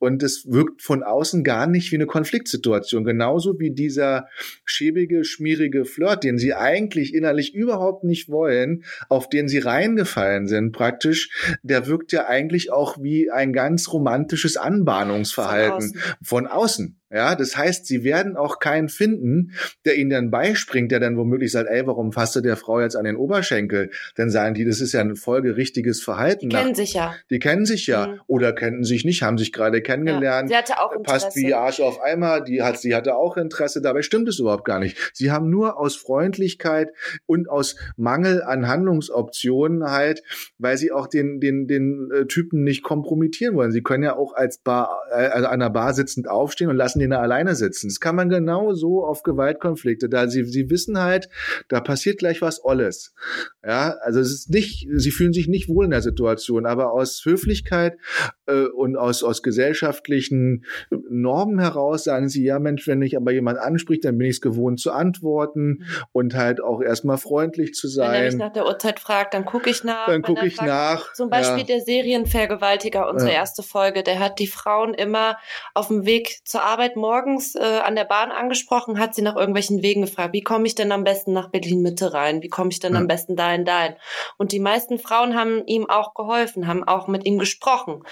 Speaker 3: und es wirkt von außen gar nicht wie eine Konfliktsituation. Genauso wie dieser schäbige, schmierige Flirt, den sie eigentlich innerlich überhaupt nicht wollen, auf den sie reingefallen sind praktisch, der wirkt ja eigentlich auch wie ein ganz romantisches Anbahnungsverhalten von außen. Von außen. Ja, das heißt, sie werden auch keinen finden, der ihnen dann beispringt, der dann womöglich sagt, ey, warum fasst du der Frau jetzt an den Oberschenkel? Dann sagen die, das ist ja ein folgerichtiges Verhalten.
Speaker 2: Die kennen sich ja.
Speaker 3: Die kennen sich ja. Mhm. Oder kennen sich nicht, haben sich gerade kennengelernt.
Speaker 2: Ja, sie hatte auch
Speaker 3: Interesse. Passt wie Arsch auf Eimer, die hat, sie hatte auch Interesse, dabei stimmt es überhaupt gar nicht. Sie haben nur aus Freundlichkeit und aus Mangel an Handlungsoptionen halt, weil sie auch den, den, den äh, Typen nicht kompromittieren wollen. Sie können ja auch als Bar, äh, also an der Bar sitzend aufstehen und lassen die da alleine sitzen. Das kann man genau so auf Gewaltkonflikte. Da sie, sie wissen halt, da passiert gleich was Olles. Ja, also es ist nicht, sie fühlen sich nicht wohl in der Situation, aber aus Höflichkeit äh, und aus, aus gesellschaftlichen Normen heraus sagen sie, ja Mensch, wenn mich aber jemand anspricht, dann bin ich es gewohnt zu antworten mhm. und halt auch erstmal freundlich zu sein. Wenn er
Speaker 2: mich nach der Uhrzeit fragt, dann gucke ich nach.
Speaker 3: Dann gucke ich sagt, nach.
Speaker 2: Zum Beispiel ja. der Serienvergewaltiger, unsere ja. erste Folge, der hat die Frauen immer auf dem Weg zur Arbeit morgens äh, an der Bahn angesprochen, hat sie nach irgendwelchen Wegen gefragt, wie komme ich denn am besten nach Berlin Mitte rein? Wie komme ich denn ja. am besten dahin, dahin? Und die meisten Frauen haben ihm auch geholfen, haben auch mit ihm gesprochen.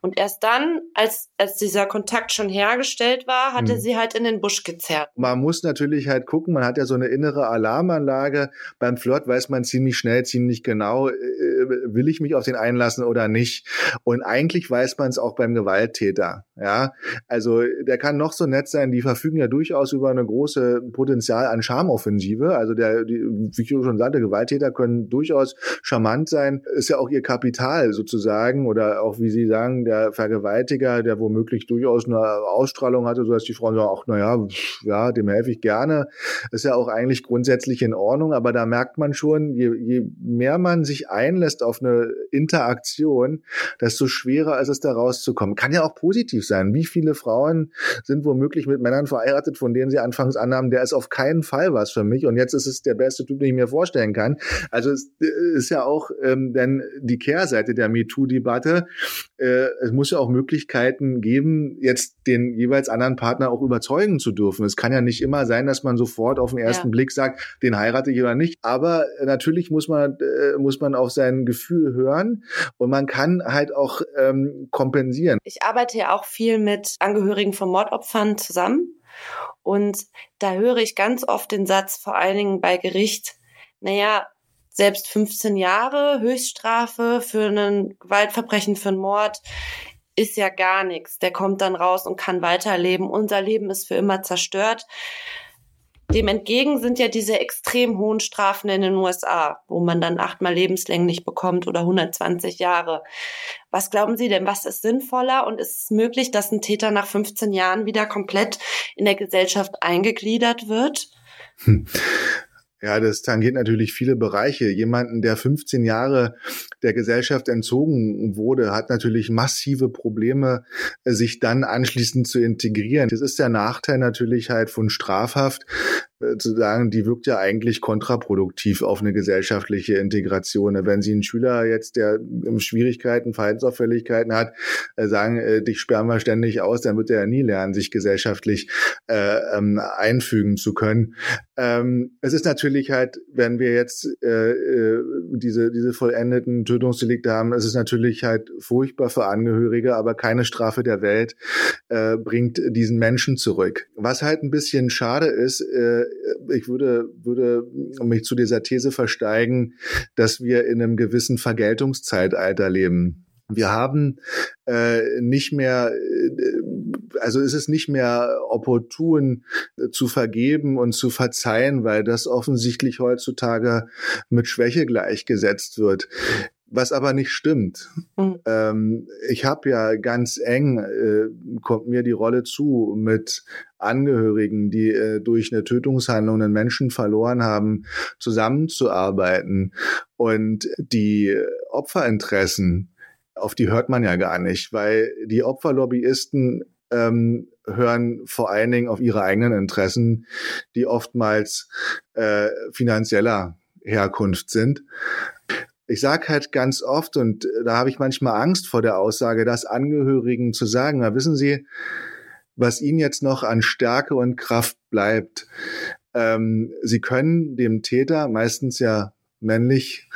Speaker 2: Und erst dann, als, als dieser Kontakt schon hergestellt war, hatte mhm. sie halt in den Busch gezerrt.
Speaker 3: Man muss natürlich halt gucken, man hat ja so eine innere Alarmanlage. Beim Flirt weiß man ziemlich schnell, ziemlich genau, äh, will ich mich auf den einlassen oder nicht. Und eigentlich weiß man es auch beim Gewalttäter. Ja, also der kann noch so nett sein, die verfügen ja durchaus über eine große Potenzial an Charmoffensive. Also der, die, wie ich schon sagte, Gewalttäter können durchaus charmant sein. Ist ja auch ihr Kapital sozusagen oder auch wie Sie sagen, der Vergewaltiger, der womöglich durchaus eine Ausstrahlung hatte, so dass die Frauen sagen, ach naja, ja, dem helfe ich gerne. Ist ja auch eigentlich grundsätzlich in Ordnung, aber da merkt man schon, je, je mehr man sich einlässt auf eine Interaktion, desto schwerer ist es da rauszukommen. Kann ja auch positiv sein. Wie viele Frauen sind womöglich mit Männern verheiratet, von denen sie anfangs annahmen, der ist auf keinen Fall was für mich und jetzt ist es der beste Typ, den ich mir vorstellen kann. Also es äh, ist ja auch ähm, denn die Kehrseite der MeToo-Debatte. Äh, es muss ja auch Möglichkeiten geben, jetzt den jeweils anderen Partner auch überzeugen zu dürfen. Es kann ja nicht immer sein, dass man sofort auf den ersten ja. Blick sagt, den heirate ich oder nicht. Aber natürlich muss man äh, muss man auf sein Gefühl hören und man kann halt auch ähm, kompensieren.
Speaker 2: Ich arbeite ja auch viel mit Angehörigen von Mordopfern zusammen und da höre ich ganz oft den Satz, vor allen Dingen bei Gericht, naja, selbst 15 Jahre Höchststrafe für ein Gewaltverbrechen, für einen Mord ist ja gar nichts. Der kommt dann raus und kann weiterleben. Unser Leben ist für immer zerstört. Dem entgegen sind ja diese extrem hohen Strafen in den USA, wo man dann achtmal lebenslänglich bekommt oder 120 Jahre. Was glauben Sie denn, was ist sinnvoller und ist es möglich, dass ein Täter nach 15 Jahren wieder komplett in der Gesellschaft eingegliedert wird? Hm.
Speaker 3: Ja, das tangiert natürlich viele Bereiche. Jemanden, der 15 Jahre der Gesellschaft entzogen wurde, hat natürlich massive Probleme, sich dann anschließend zu integrieren. Das ist der Nachteil natürlich halt von Strafhaft, zu sagen, die wirkt ja eigentlich kontraproduktiv auf eine gesellschaftliche Integration. Wenn Sie einen Schüler jetzt, der Schwierigkeiten, Verhaltensauffälligkeiten hat, äh, sagen, äh, dich sperren wir ständig aus, dann wird er ja nie lernen, sich gesellschaftlich äh, ähm, einfügen zu können. Ähm, es ist natürlich halt, wenn wir jetzt äh, diese, diese vollendeten Tötungsdelikte haben, es ist natürlich halt furchtbar für Angehörige, aber keine Strafe der Welt äh, bringt diesen Menschen zurück. Was halt ein bisschen schade ist, äh, ich würde, würde mich zu dieser These versteigen, dass wir in einem gewissen Vergeltungszeitalter leben. Wir haben äh, nicht mehr, äh, also ist es nicht mehr opportun äh, zu vergeben und zu verzeihen, weil das offensichtlich heutzutage mit Schwäche gleichgesetzt wird was aber nicht stimmt. Mhm. Ähm, ich habe ja ganz eng, äh, kommt mir die Rolle zu, mit Angehörigen, die äh, durch eine Tötungshandlung einen Menschen verloren haben, zusammenzuarbeiten. Und die Opferinteressen, auf die hört man ja gar nicht, weil die Opferlobbyisten ähm, hören vor allen Dingen auf ihre eigenen Interessen, die oftmals äh, finanzieller Herkunft sind. Ich sage halt ganz oft, und äh, da habe ich manchmal Angst vor der Aussage, das Angehörigen zu sagen, na, wissen Sie, was Ihnen jetzt noch an Stärke und Kraft bleibt. Ähm, Sie können dem Täter, meistens ja männlich,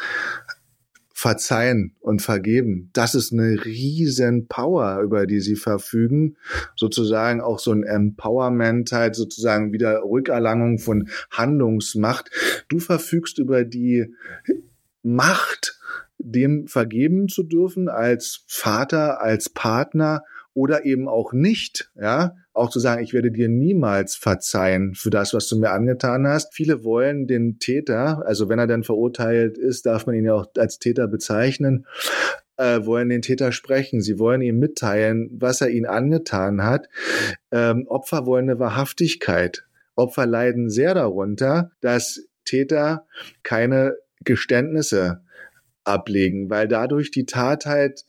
Speaker 3: verzeihen und vergeben. Das ist eine riesen Power, über die sie verfügen. Sozusagen auch so ein Empowerment, halt sozusagen wieder Rückerlangung von Handlungsmacht. Du verfügst über die Macht, dem vergeben zu dürfen als Vater, als Partner oder eben auch nicht, ja, auch zu sagen, ich werde dir niemals verzeihen für das, was du mir angetan hast. Viele wollen den Täter, also wenn er dann verurteilt ist, darf man ihn ja auch als Täter bezeichnen, äh, wollen den Täter sprechen. Sie wollen ihm mitteilen, was er ihnen angetan hat. Ähm, Opfer wollen eine Wahrhaftigkeit. Opfer leiden sehr darunter, dass Täter keine Geständnisse ablegen, weil dadurch die Tat halt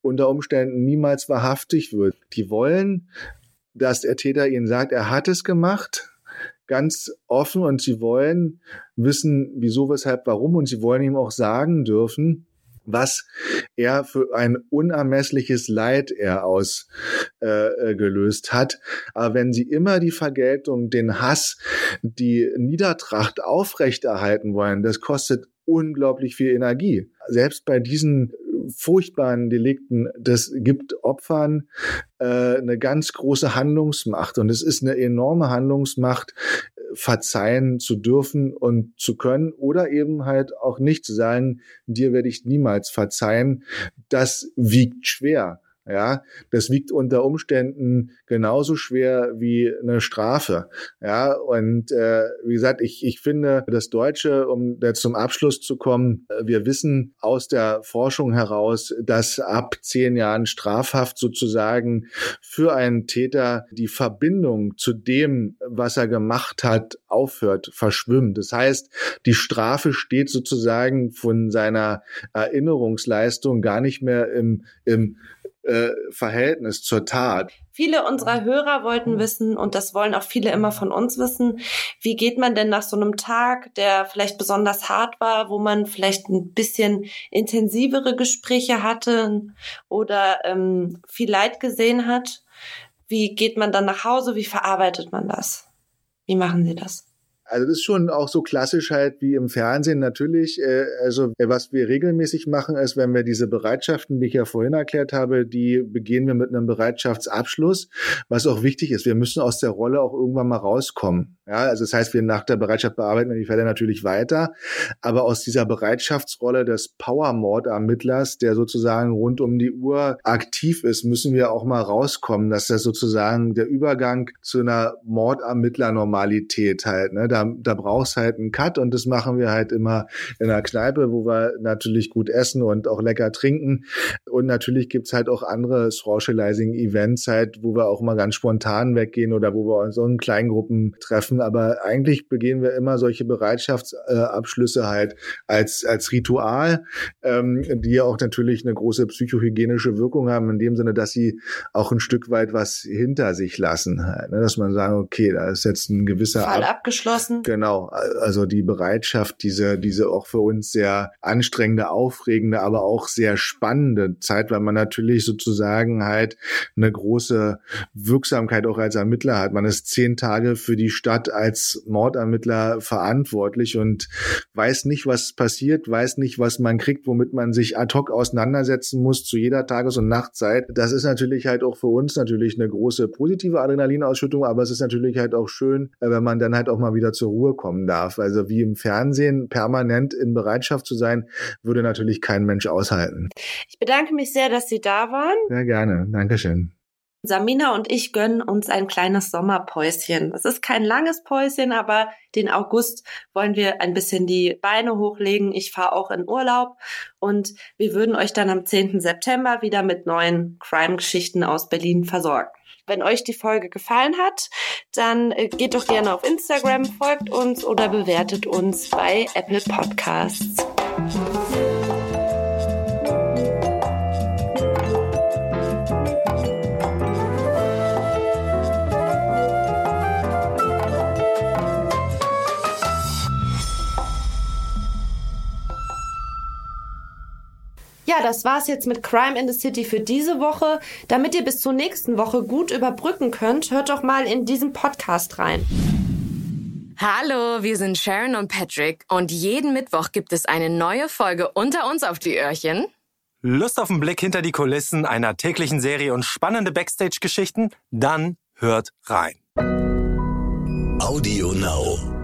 Speaker 3: unter Umständen niemals wahrhaftig wird. Die wollen, dass der Täter ihnen sagt, er hat es gemacht, ganz offen und sie wollen wissen, wieso, weshalb, warum und sie wollen ihm auch sagen dürfen, was er für ein unermessliches Leid er ausgelöst äh, hat. Aber wenn sie immer die Vergeltung, den Hass, die Niedertracht aufrechterhalten wollen, das kostet unglaublich viel Energie. Selbst bei diesen furchtbaren Delikten, das gibt Opfern äh, eine ganz große Handlungsmacht. Und es ist eine enorme Handlungsmacht, verzeihen zu dürfen und zu können oder eben halt auch nicht zu sagen, dir werde ich niemals verzeihen. Das wiegt schwer. Ja, das wiegt unter Umständen genauso schwer wie eine Strafe. Ja, und äh, wie gesagt, ich, ich finde das Deutsche, um da zum Abschluss zu kommen, äh, wir wissen aus der Forschung heraus, dass ab zehn Jahren Strafhaft sozusagen für einen Täter die Verbindung zu dem, was er gemacht hat, aufhört, verschwimmt. Das heißt, die Strafe steht sozusagen von seiner Erinnerungsleistung gar nicht mehr im, im äh, Verhältnis zur Tat.
Speaker 2: Viele unserer Hörer wollten wissen, und das wollen auch viele immer von uns wissen, wie geht man denn nach so einem Tag, der vielleicht besonders hart war, wo man vielleicht ein bisschen intensivere Gespräche hatte oder ähm, viel Leid gesehen hat? Wie geht man dann nach Hause? Wie verarbeitet man das? Wie machen Sie das?
Speaker 3: Also das ist schon auch so klassisch halt wie im Fernsehen natürlich. Äh, also was wir regelmäßig machen, ist, wenn wir diese Bereitschaften, die ich ja vorhin erklärt habe, die begehen wir mit einem Bereitschaftsabschluss, was auch wichtig ist. Wir müssen aus der Rolle auch irgendwann mal rauskommen. Ja, also das heißt, wir nach der Bereitschaft bearbeiten wir die Fälle natürlich weiter, aber aus dieser Bereitschaftsrolle des Powermord-Ermittlers, der sozusagen rund um die Uhr aktiv ist, müssen wir auch mal rauskommen, dass das sozusagen der Übergang zu einer Mordermittler-Normalität halt, ne, da, da brauchst halt einen Cut und das machen wir halt immer in einer Kneipe, wo wir natürlich gut essen und auch lecker trinken. Und natürlich gibt's halt auch andere Socializing-Events halt, wo wir auch mal ganz spontan weggehen oder wo wir uns in kleinen Gruppen treffen. Aber eigentlich begehen wir immer solche Bereitschaftsabschlüsse halt als, als Ritual, ähm, die ja auch natürlich eine große psychohygienische Wirkung haben, in dem Sinne, dass sie auch ein Stück weit was hinter sich lassen. Halt, ne? Dass man sagen, okay, da ist jetzt ein gewisser
Speaker 2: Fall Ab abgeschlossen lassen.
Speaker 3: Genau, also die Bereitschaft, diese, diese auch für uns sehr anstrengende, aufregende, aber auch sehr spannende Zeit, weil man natürlich sozusagen halt eine große Wirksamkeit auch als Ermittler hat. Man ist zehn Tage für die Stadt als Mordermittler verantwortlich und weiß nicht, was passiert, weiß nicht, was man kriegt, womit man sich ad hoc auseinandersetzen muss zu jeder Tages- und Nachtzeit. Das ist natürlich halt auch für uns natürlich eine große positive Adrenalinausschüttung, aber es ist natürlich halt auch schön, wenn man dann halt auch mal wieder zur Ruhe kommen darf. Also wie im Fernsehen permanent in Bereitschaft zu sein, würde natürlich kein Mensch aushalten.
Speaker 2: Ich bedanke mich sehr, dass Sie da waren.
Speaker 3: Sehr gerne. Dankeschön.
Speaker 2: Samina und ich gönnen uns ein kleines Sommerpäuschen. Es ist kein langes Päuschen, aber den August wollen wir ein bisschen die Beine hochlegen. Ich fahre auch in Urlaub und wir würden euch dann am 10. September wieder mit neuen Crime-Geschichten aus Berlin versorgen. Wenn euch die Folge gefallen hat, dann äh, geht doch gerne auf Instagram, folgt uns oder bewertet uns bei Apple Podcasts. Ja, das war's jetzt mit Crime in the City für diese Woche. Damit ihr bis zur nächsten Woche gut überbrücken könnt, hört doch mal in diesen Podcast rein.
Speaker 1: Hallo, wir sind Sharon und Patrick und jeden Mittwoch gibt es eine neue Folge unter uns auf die Öhrchen.
Speaker 4: Lust auf einen Blick hinter die Kulissen einer täglichen Serie und spannende Backstage-Geschichten? Dann hört rein.
Speaker 5: Audio Now.